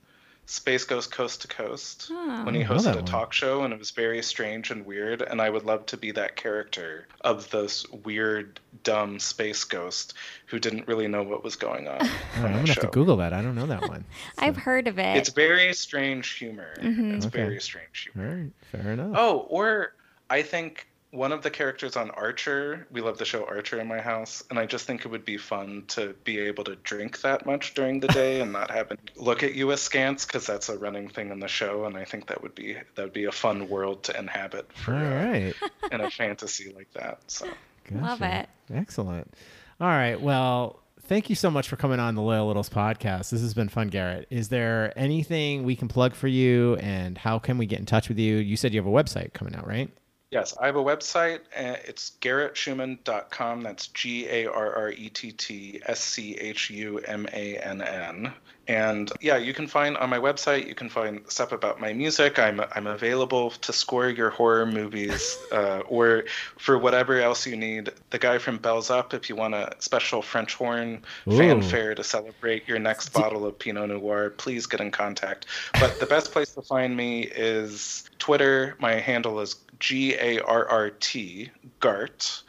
Space Ghost Coast to Coast, Oh. when he I don't know hosted a one. talk show, and it was very strange and weird. And I would love to be that character of this weird, dumb space ghost who didn't really know what was going on. All on right, that I'm gonna have to. Google that. I don't know that one. I've heard of it. It's very strange humor. Mm-hmm. It's Okay. very strange humor. All right, fair enough. Oh, or I think one of the characters on Archer, we love the show Archer in my house, and I just think it would be fun to be able to drink that much during the day and not have it look at you askance because that's a running thing in the show, and I think that would be that would be a fun world to inhabit for All uh, right. in a fantasy like that. So Love it. Excellent. All right. Well, thank you so much for coming on the Loyal Littles podcast. This has been fun, Garrett. Is there anything we can plug for you and how can we get in touch with you? You said you have a website coming out, right? Yes, I have a website. It's garrettschumann.com. That's G A R R E T T S C H U M A N N. And yeah, you can find on my website, you can find stuff about my music. I'm, I'm available to score your horror movies uh, or for whatever else you need. The guy from Bells Up, if you want a special French horn Ooh. fanfare to celebrate your next bottle of Pinot Noir, please get in contact. But the best place to find me is Twitter. My handle is G A R R T, Gart.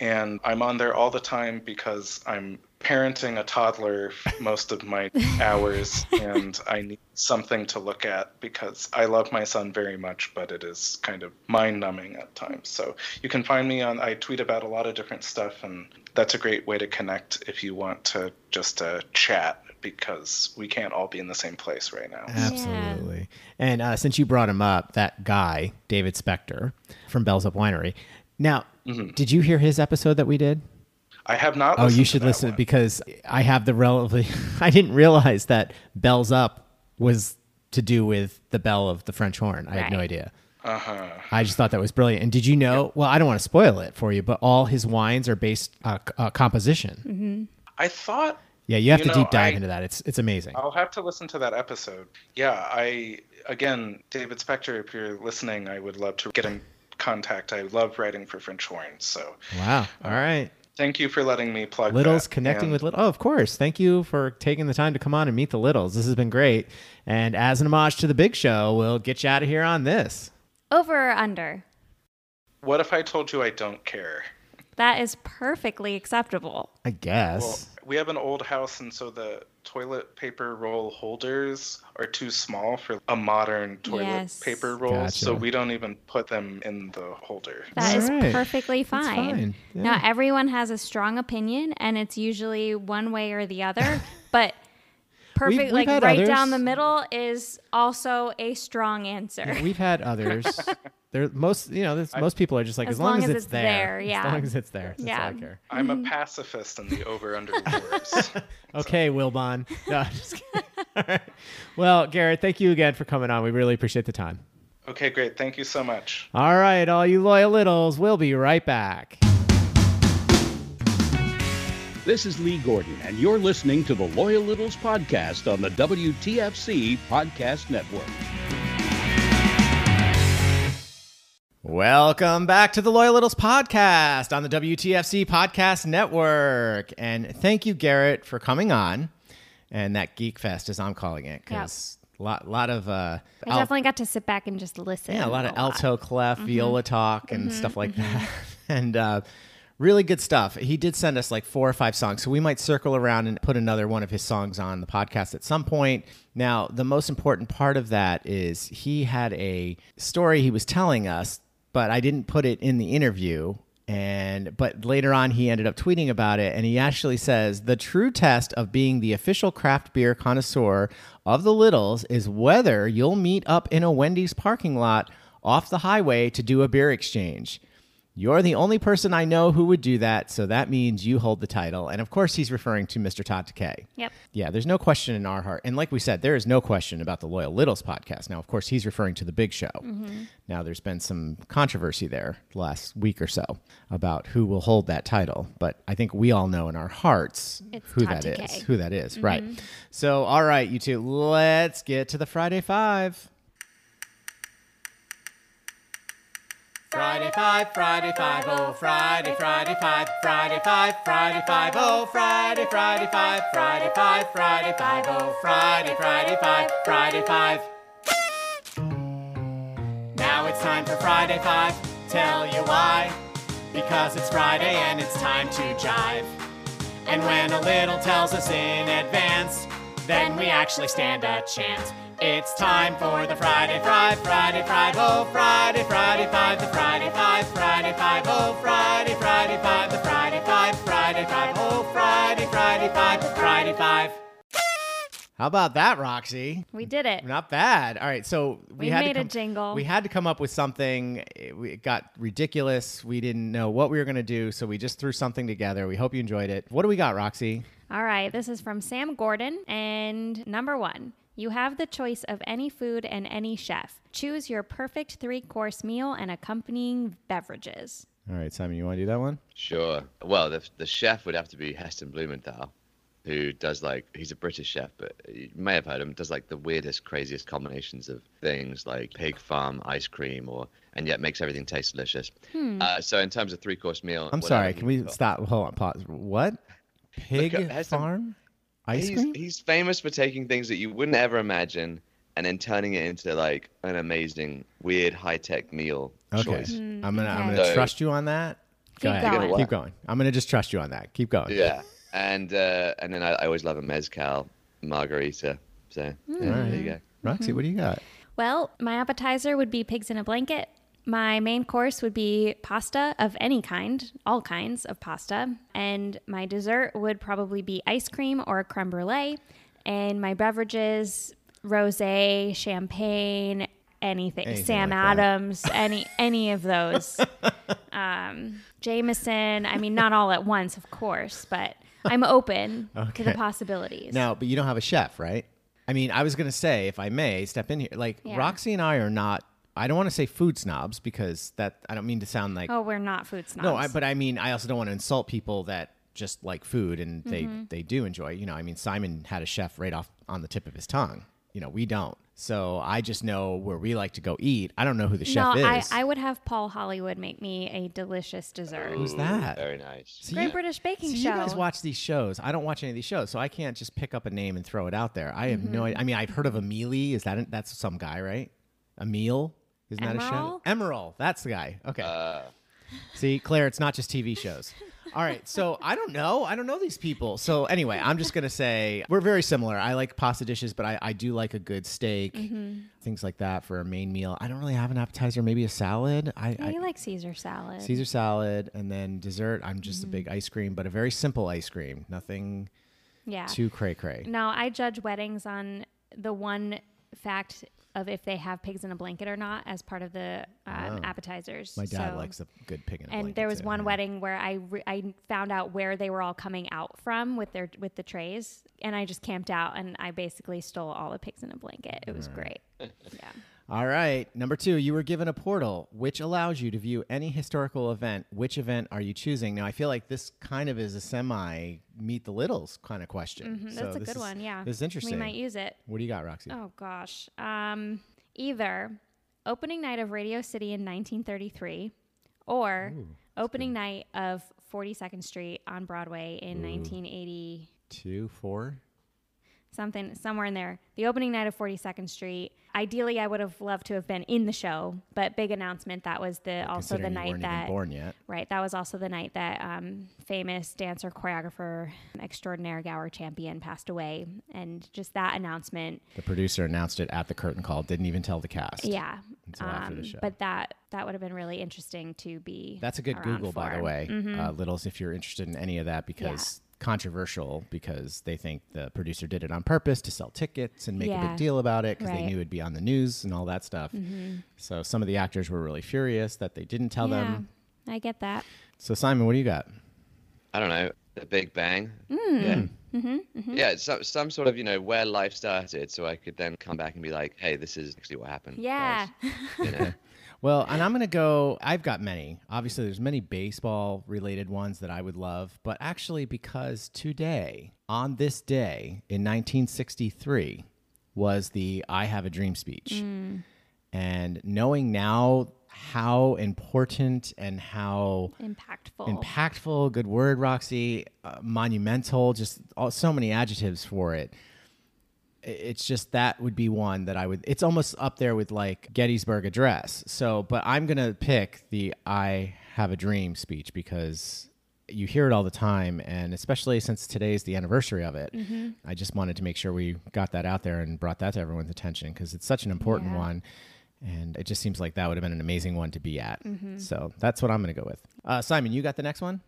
And I'm on there all the time because I'm parenting a toddler most of my hours and I need something to look at because I love my son very much, but it is kind of mind numbing at times. So you can find me on, I tweet about a lot of different stuff, and that's a great way to connect if you want to just uh, chat because we can't all be in the same place right now. Absolutely. And uh, since you brought him up, that guy, David Spector from Bells Up Winery. Now, did you hear his episode that we did? I have not. Oh, you listened to should listen one. because I have the relatively. I didn't realize that bells up was to do with the bell of the French horn. I had no idea. Uh-huh. I just thought that was brilliant. And did you know? Well, I don't want to spoil it for you, but all his wines are based uh, uh, composition. I thought Yeah, you have You to know, deep dive I- into that. It's it's amazing. I'll have to listen to that episode. Yeah, I again, David Spector, if you're listening, I would love to get in contact. I love writing for French horns, so Wow. All right. Thank you for letting me plug Littles that. connecting And with Little. Oh, of course. Thank you for taking the time to come on and meet the Littles. This has been great. And as an homage to the big show, we'll get you out of here on this. Over or under? What if I told you I don't care? That is perfectly acceptable. I guess. Well, we have an old house, and so the toilet paper roll holders are too small for a modern toilet Yes. paper roll, Gotcha. so we don't even put them in the holder. That is All right. perfectly fine. fine. Yeah. Now, everyone has a strong opinion, and it's usually one way or the other. but perfect, we've like right others. down the middle, is also a strong answer. Yeah, we've had others. there, most you know, there's, most people are just like as, As long, long as as it's, it's there, there, As long as it's there, that's all I Yeah. care. I'm a pacifist in the over-under wars. Okay, Wilbon. No, I'm just kidding. All right. Well, Garrett, thank you again for coming on. We really appreciate the time. Okay, great. Thank you so much. All right, all you loyal littles, we'll be right back. This is Lee Gordon, and you're listening to the Loyal Littles podcast on the WTFC Podcast Network. Welcome back to the Loyal Littles podcast on the WTFC Podcast Network. And thank you, Garrett, for coming on. And that Geek Fest, as I'm calling it, because a lot, lot of. Uh, I al- definitely got to sit back and just listen. yeah, a lot of alto clef, viola talk, and stuff like that. and uh, Really good stuff. He did send us like four or five songs, so we might circle around and put another one of his songs on the podcast at some point. Now, the most important part of that is he had a story he was telling us, but I didn't put it in the interview. And but later on, he ended up tweeting about it, and he actually says the true test of being the official craft beer connoisseur of the Littles is whether you'll meet up in a Wendy's parking lot off the highway to do a beer exchange. You're the only person I know who would do that, so that means you hold the title. And of course, he's referring to Mr. Todd Takei. Yep. Yeah, there's no question in our heart. And like we said, there is no question about the Loyal Littles podcast. Now, of course, he's referring to the big show. Mm-hmm. Now, there's been some controversy there the last week or so about who will hold that title. But I think we all know in our hearts It's who Todd that is. Takei. Who that is, right. Mm-hmm. So, all right, you two, let's get to the Friday Five. Friday Five, Friday Five, oh Friday, Friday Five, Friday Five, Friday Five, oh Friday, Friday Five, Friday Five, Friday Five, oh Friday, Friday Five, Friday Five. Now it's time for Friday Five. Tell you why? Because it's Friday and it's time to jive. And when a little tells us in advance, then we actually stand a chance. It's time for the Friday Five, Friday Five, oh Friday, Friday Five, the Friday Five, Friday Five, oh Friday, Friday Five, the Friday Five, Friday Five, oh Friday, Friday Five, the Friday Five. How about that, Roxy? We did it. Not bad. All right, so we, We had made to a jingle. We had to come up with something. It got ridiculous. We didn't know what we were going to do, so we just threw something together. We hope you enjoyed it. What do we got, Roxy? All right, this is from Sam Gordon. And number one, you have the choice of any food and any chef. Choose your perfect three course meal and accompanying beverages. All right, Simon, you want to do that one? Sure. Well, the the chef would have to be Heston Blumenthal, who does like he's a British chef, but you may have heard him. Does like the weirdest, craziest combinations of things like pig farm ice cream, or and yet makes everything taste delicious. Uh, so in terms of three course meal, I'm sorry. Can we got. stop? Hold on. Pause. What? Pig Look, has some- farm? Ice he's, cream? he's famous for taking things that you wouldn't ever imagine and then turning it into like an amazing, weird, high tech meal Okay. choice. I'm gonna I'm gonna So- trust you on that. Go Keep ahead. going. What? Keep going. I'm gonna just trust you on that. Keep going. Yeah, and uh, and then I, I always love a mezcal margarita. So yeah, there you go. Roxy, what do you got? Well, my appetizer would be pigs in a blanket. My main course would be pasta of any kind, all kinds of pasta. And my dessert would probably be ice cream or creme brulee. And my beverages, rose, champagne, anything, Anything Sam like that. Adams, any any of those. um, Jameson. I mean, not all at once, of course, but I'm open to the possibilities. Now, but you don't have a chef, right? I mean, I was gonna say, if I may, step in here. Like Yeah. Roxy and I are not. I don't want to say food snobs because that I don't mean to sound like Oh, we're not food snobs. no. I, but I mean, I also don't want to insult people that just like food and they Mm-hmm. they do enjoy. You know, I mean, Simon had a chef right off on the tip of his tongue. You know, we don't. So I just know where we like to go eat. I don't know who the no, chef I, is. I I would have Paul Hollywood make me a delicious dessert. Who's that? Very nice. See, Great you- British Baking See, Show. you guys watch these shows. I don't watch any of these shows, so I can't just pick up a name and throw it out there. I have no Mm-hmm. idea. I mean, I've heard of Amelie. Is that that's some guy, right? Emil? Isn't that a show? Emeril? Emeril. That's the guy. Okay. Uh, See, Claire, it's not just TV shows. All right, so I don't know. I don't know these people. So anyway, I'm just gonna say we're very similar. I like pasta dishes, but I, I do like a good steak, Mm-hmm. things like that for a main meal. I don't really have an appetizer. Maybe a salad. I, Yeah, I you like Caesar salad. Caesar salad, and then dessert. I'm just Mm-hmm. a big ice cream, but a very simple ice cream. Nothing yeah. too cray cray. Now I judge weddings on the one fact of if they have pigs in a blanket or not as part of the um, appetizers. Oh. My dad So- likes a good pig in a And blanket, And there was too. one wedding where I re- I found out where they were all coming out from with their with the trays, and I just camped out and I basically stole all the pigs in a blanket. It was great. yeah. All right. Number two, you were given a portal which allows you to view any historical event. Which event are you choosing? Now, I feel like this kind of is a semi meet the littles kind of question. Mhm, So That's a good is- one. Yeah. This is interesting. We might use it. what do you got, Roxy? Oh gosh. Um, either opening night of Radio City in 1933, or opening night of 42nd Street on Broadway in 1987. Two, four? Something somewhere in there. The opening night of 42nd Street. Ideally, I would have loved to have been in the show, but big announcement that was the also the night that even born yet. right that was also the night that um, famous dancer choreographer extraordinaire Gower Champion passed away, and just that announcement. The producer announced it at the curtain call. Didn't even tell the cast. Yeah, Until after the um, but that that would have been really interesting to be. That's a good Google, by the way, Mhm. uh, Littles, if you're interested in any of that, because controversial because they think the producer did it on purpose to sell tickets and make a big deal about it because they knew it'd be on the news and all that stuff. Mhm. So some of the actors were really furious that they didn't tell yeah, them. I get that. So Simon, what do you got? I don't know, the Big Bang. Mm. Yeah. Mm-hmm, Yeah, it's some, some sort of, you know, where life started, so I could then come back and be like, hey, this is actually what happened. Yeah. You know? Well, and I'm going to go. I've got many. Obviously, there's many baseball related ones that I would love, but actually, because today, on this day in 1963, was the I Have a Dream speech. Mm. And knowing now how important and how Impactful. impactful, good word, Roxy, uh, monumental, just all, so many adjectives for it it's just that would be one that I would. It's almost up there with like Gettysburg Address. So, but I'm gonna pick the "I Have a Dream" speech because you hear it all the time, and especially since today's the anniversary of it, Mhm. I just wanted to make sure we got that out there and brought that to everyone's attention because it's such an important Yeah. one. And it just seems like that would have been an amazing one to be at. Mhm. So that's what I'm going to go with. Uh, Simon, you got the next one?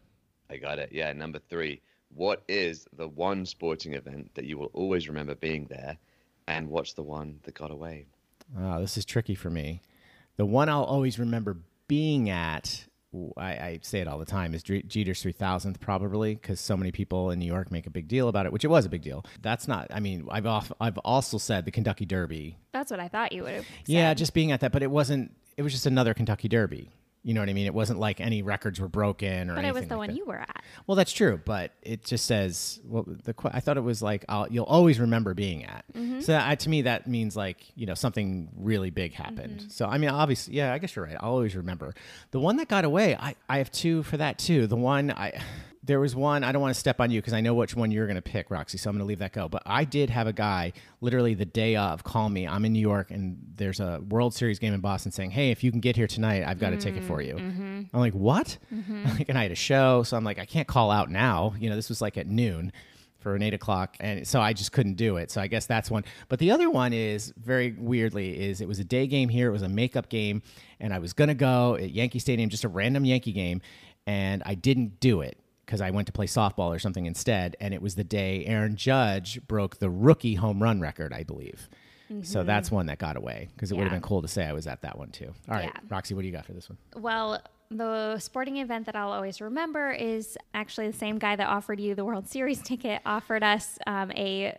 I got it. Yeah, number three. What is the one sporting event that you will always remember being there, and what's the one that got away? Oh, this is tricky for me. The one I'll always remember being at—I say it all the time, is Dre- Jeter's 3000th, probably, because so many people in New York make a big deal about it, which it was a big deal. That's not, I mean, I've, off, I've also said the Kentucky Derby. That's what I thought you would have. Yeah, just being at that, but it wasn't, it was just another Kentucky Derby. You know what I mean? It wasn't like any records were broken or But it was the like one that. you were at. Well, that's true, but it just says well. The I thought it was like I'll, you'll always remember being at. Mhm. So that, to me, that means like you know something really big happened. Mm-hmm. So I mean, obviously, yeah, I guess you're right. I'll always remember the one that got away. I I have two for that too. The one I there was one I don't want to step on you because I know which one you're going to pick, Roxy. So I'm going to leave that go. But I did have a guy literally the day of call me. I'm in New York and there's a World Series game in Boston saying, "Hey, if you can get here tonight, I've got a ticket for you." Mm-hmm. I'm like, what? Mhm. Like, and I had a show, so I'm like, I can't call out now. You know, this was like at noon for an eight o'clock, and so I just couldn't do it. So I guess that's one. But the other one is very weirdly is it was a day game here. It was a makeup game, and I was gonna go at Yankee Stadium, just a random Yankee game, and I didn't do it because I went to play softball or something instead. And it was the day Aaron Judge broke the rookie home run record, I believe. So Mhm. that's one that got away because it would have been cool to say I was at that one too. All right, Yeah. Roxy, what do you got for this one? Well, the sporting event that I'll always remember is actually the same guy that offered you the World Series ticket offered us um, a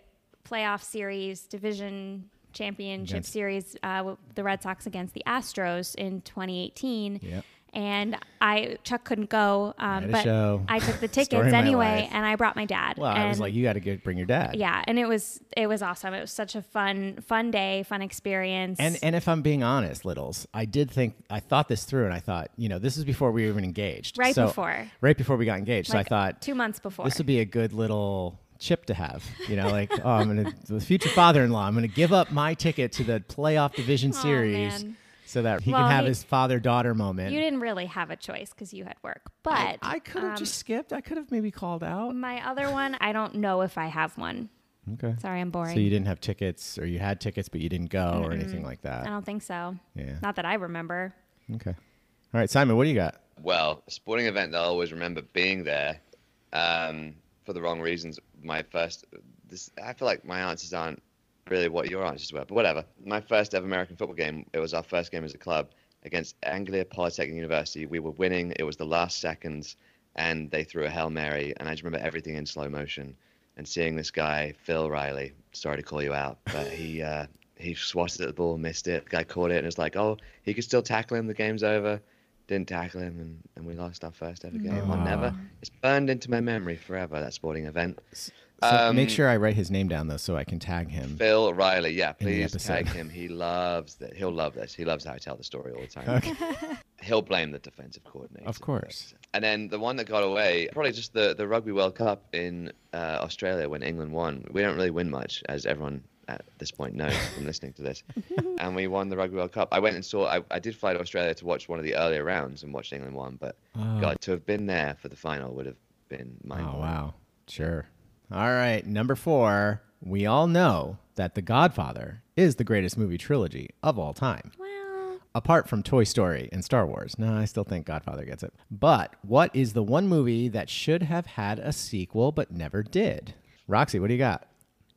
playoff series, division championship Against- series, uh, the Red Sox against the Astros in 2018. Yep. And I Chuck couldn't go, um, but show. I took the tickets anyway, and I brought my dad. Well, I was like, you got to bring your dad. yeah, and it was it was awesome. It was such a fun fun day, fun experience. And and if I'm being honest, Littles, I did think I thought this through, and I thought, you know, this is before we were even engaged. Right So- before. Right before we got engaged. Like so I thought two months before. this would be a good little chip to have. You know, like oh, I'm gonna the future father-in-law. I'm gonna give up my ticket to the playoff division Aw, series. man. So that he Well, can have he- his father-daughter moment. you didn't really have a choice because you had work, but I could have um, just skipped. I could have maybe called out. My other one, I don't know if I have one. Okay. Sorry, I'm boring. So you didn't have tickets, or you had tickets but you didn't go, or Mm-mm. anything like that. I don't think so. Yeah. Not that I remember. Okay. All right, Simon, what do you got? Well, a sporting event that I always remember being there, um, for the wrong reasons. My first, this I feel like my answers aren't really what your answers were, but whatever. My first ever American football game. It was our first game as a club against Anglia Polytechnic University. We were winning. It was the last seconds, and they threw a hail mary, and I just remember everything in slow motion. And seeing this guy, Phil Riley, sorry to call you out, but he uh, he swatted at the ball, missed it. The guy caught it, and was like, oh, he could still tackle him. The game's over didn't tackle him, and, and we lost our first ever game. I'll never. It's burned into my memory forever. That sporting event. So make Um, sure I write his name down though, so I can tag him. Phil Riley, yeah, please tag him. He loves that. He'll love this. He loves how I tell the story all the time. Okay. He'll blame the defensive coordinator. Of course. And then the one that got away, probably just the, the Rugby World Cup in uh, Australia when England won. We don't really win much, as everyone at this point knows from listening to this. and we won the Rugby World Cup. I went and saw, I, I did fly to Australia to watch one of the earlier rounds and watched England won, but Oh. God, to have been there for the final would have been mind Oh wow, sure. All right, number four. We all know that The Godfather is the greatest movie trilogy of all time. Well, apart from Toy Story and Star Wars. No, I still think Godfather gets it. But what is the one movie that should have had a sequel but never did? Roxy, what do you got?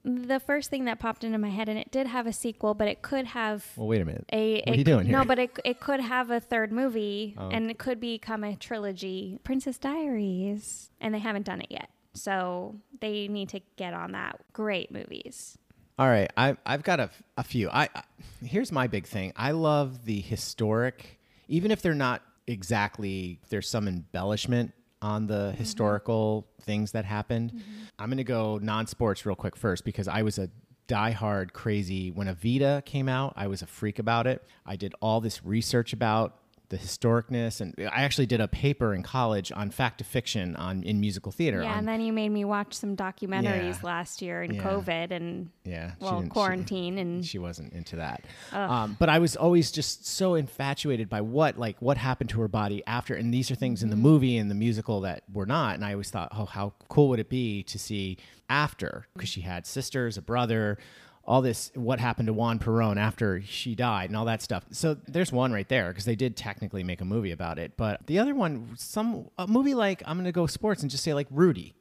the first thing that popped into my head, and it did have a sequel, but it could have Well, wait a minute. a. what are you doing here? No, but it, it could have a third movie, Oh. and it could become a trilogy. Princess Diaries, and they haven't done it yet, so they need to get on that. Great movies. All right, I, I've got a, a few. I, I here's my big thing. I love the historic, even if they're not exactly. There's some embellishment on the mm-hmm. historical things that happened. Mm-hmm. I'm gonna go non-sports real quick first because I was a die-hard crazy when Evita came out. I was a freak about it. I did all this research about the historicness, and I actually did a paper in college on fact to fiction on in musical theater. Yeah, on- and then you made me watch some documentaries Yeah. last year in Yeah. COVID and Yeah, well, didn't- she- quarantine and she wasn't into that. Um, but I was always just so infatuated by what like what happened to her body after, and these are things in the Mm-hmm. movie and the musical that were not. And I always thought, oh, how cool would it be to see after because she had sisters, a brother. All this, what happened to Juan Perón after she died, and all that stuff. So there's one right there because they did technically make a movie about it. But the other one, some a movie like I'm gonna go sports and just say like Rudy.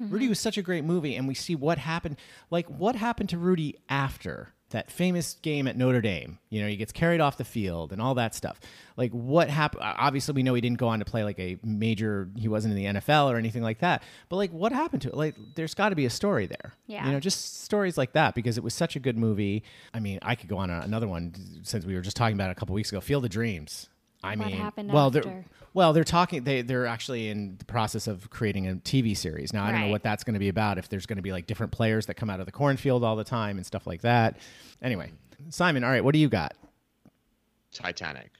Mm-hmm. Rudy was such a great movie, and we see what happened. Like, what happened to Rudy after that famous game at Notre Dame? You know, he gets carried off the field and all that stuff. Like, what happened? Obviously, we know he didn't go on to play like a major, he wasn't in the NFL or anything like that. But, like, what happened to it? Like, there's got to be a story there. Yeah. You know, just stories like that because it was such a good movie. I mean, I could go on another one since we were just talking about it a couple weeks ago Field of Dreams. I What mean, happened well, after? they're well, they're talking. They they're actually in the process of creating a TV series. Now I don't know Right. what that's going to be about. If there's going to be like different players that come out of the cornfield all the time and stuff like that. Anyway, Simon, all right, what do you got? Titanic.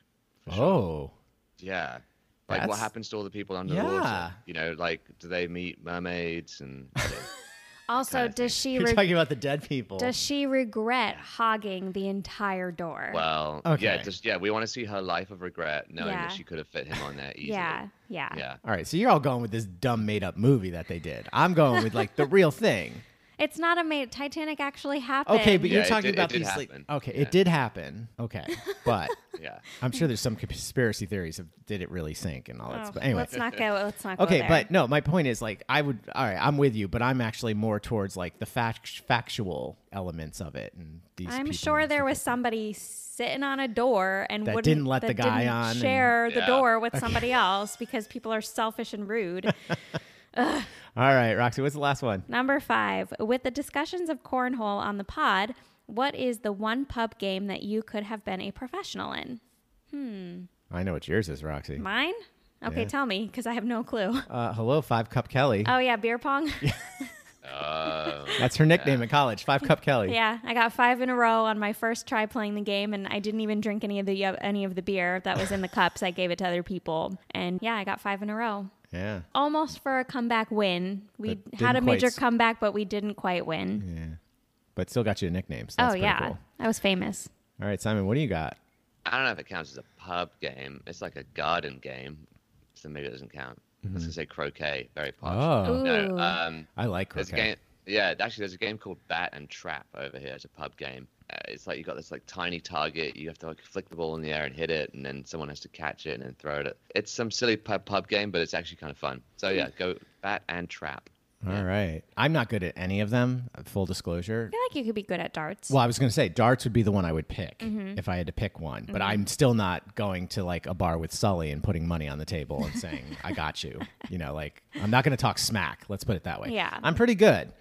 Oh, Yeah. Like That's- what happens to all the people under the Yeah. water? You know, like do they meet mermaids and also does she you're reg- talking about the dead people. does she regret hogging the entire door? well, Okay. yeah, just yeah, we want to see her life of regret, knowing Yeah. that she could have fit him on there easily. yeah, yeah, Yeah. all right, so you're all going with this dumb made up movie that they did. I'm going with like the real thing. It's not a made. Titanic actually happened. Okay, but Yeah, you're it talking did- it about did these. Like, happen. okay, Yeah. it did happen. Okay, but Yeah. I'm sure there's some conspiracy theories of did it really sink and all that Oh, stuff. But anyway, let's not go. Let's not go Okay, there. but no, my point is like I would. All right, I'm with you, but I'm actually more towards like the fact, factual elements of it. And these. I'm people sure and there stuff was somebody sitting on a door and That wouldn't didn't let the guy didn't on and- share the Yeah. door with somebody else because people are selfish and rude. like- All right, Roxy, what's the last one? Number five, with the discussions of cornhole on the pod, what is the one pub game that you could have been a professional in? Hmm. I know what yours is, Roxy. Mine? Okay, Yeah. tell me because I have no clue. Uh, hello, Five Cup Kelly. Oh yeah, beer pong. Uh, That's her nickname in college, Five Cup Kelly. yeah, I got five in a row on my first try playing the game, and I didn't even drink any of the uh, any of the beer that was in the cups. I gave it to other people, and yeah, I got five in a row. Yeah. Almost for a comeback win. We But had a didn't major quite s- comeback, but we didn't quite win. Yeah. But still got you a nickname. So oh that's pretty yeah, Cool. I was famous. All right, Simon, what do you got? I don't know if it counts as a pub game. It's like a garden game, so maybe it doesn't count. I was gonna say croquet, very posh. Mm-hmm. Oh. No, um, I like there's a croquet. game. Yeah, actually, there's a game called Bat and Trap over here. It's a pub game. Uh, it's like you've got this like tiny target. You have to like flick the ball in the air and hit it, and then someone has to catch it and then throw it. It's some silly pub pub game, but it's actually kind of fun. So yeah, go Bat and Trap. All right. I'm not good at any of them, full disclosure. I feel like you could be good at darts. Well, I was going to say darts would be the one I would pick Mm-hmm. if I had to pick one, but I'm still not going to like a bar with Sully and putting money on the table and saying, I got you. You know, like I'm not going to talk smack. Let's put it that way. Yeah. I'm pretty good,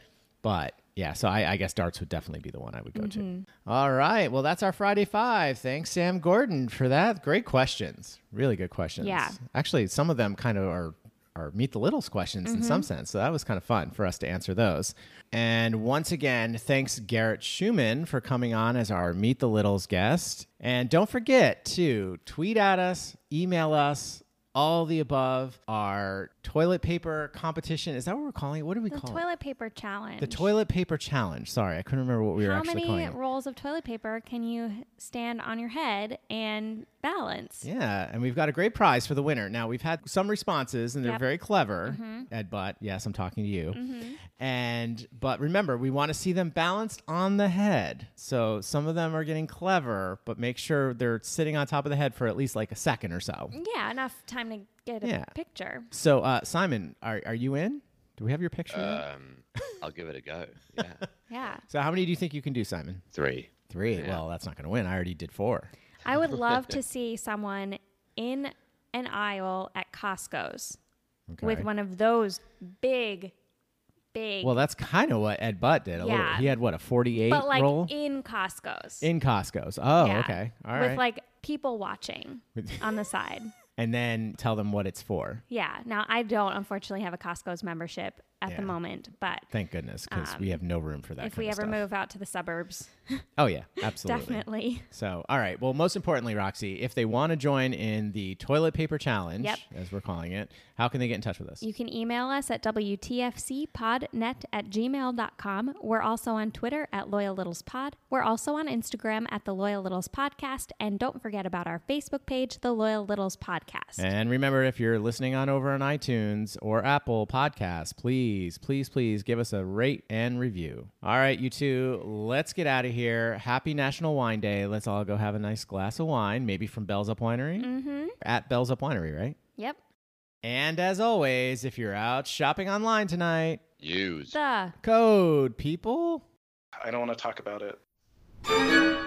but yeah, so I, I guess darts would definitely be the one I would go Mm-hmm. to. All right. Well, that's our Friday Five. Thanks, Sam Gordon, for that. Great questions. Really good questions. Yeah. Actually, some of them kind of are our Meet the Littles questions in some sense. So that was kind of fun for us to answer those. And once again, thanks Garrett Schumann for coming on as our Meet the Littles guest. And don't forget to tweet at us, email us, all the above. Our toilet paper competition is that what we're calling it? What do we The call it? toilet paper challenge. The toilet paper challenge. Sorry, I couldn't remember what we were How actually calling many rolls of toilet paper can you stand on your head and balance? Yeah, and we've got a great prize for the winner. Now we've had some responses, and they're Yep. very clever. Ed Butt, yes, I'm talking to you. And but remember, we want to see them balanced on the head. So some of them are getting clever, but make sure they're sitting on top of the head for at least like a second or so. Yeah, enough time to get a Yeah. picture. So uh, Simon, are are you in? Do we have your picture? Um, I'll give it a go. Yeah. Yeah. so how many do you think you can do, Simon? Three. Three. Well, that's not going to win. I already did four. I would love to see someone in an aisle at Costco's with one of those big, big, Well, that's kind of what Ed Butt did. A little. Yeah. He had what a 48 but like roll in Costco's. in Costco's. Oh, Yeah. okay. All with like people watching on the side. and then tell them what it's for. Yeah. Now I don't unfortunately have a Costco's membership at Yeah. the moment, but Thank goodness, because we have no room for that. Um, if we ever stuff. move out to the suburbs, oh yeah, absolutely, definitely. So, all right. Well, most importantly, Roxy, if they want to join in the toilet paper challenge, Yep. as we're calling it, how can they get in touch with us? You can email us at WTFCpodnet at gmail.com. We're also on Twitter at Loyal Littles Pod. We're also on Instagram at the Loyal Littles Podcast. And don't forget about our Facebook page, the Loyal Littles Podcast. and remember, if you're listening on over on iTunes or Apple Podcasts, please, please, please please give us a rate and review. All right, you two, let's get out of here. Happy National Wine Day. Let's all go have a nice glass of wine, maybe from Bells Up Winery. mm-hmm. At Bells Up Winery, right? Yep. And as always, if you're out shopping online tonight, Use. The code people. I don't want to talk about it.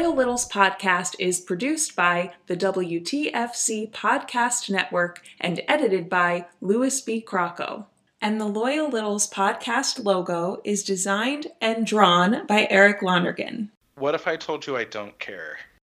Loyal Littles podcast is produced by the WTFC Podcast Network and edited by Louis B. Crocco. And the Loyal Littles podcast logo is designed and drawn by Eric Londergan. What if I told you I don't care?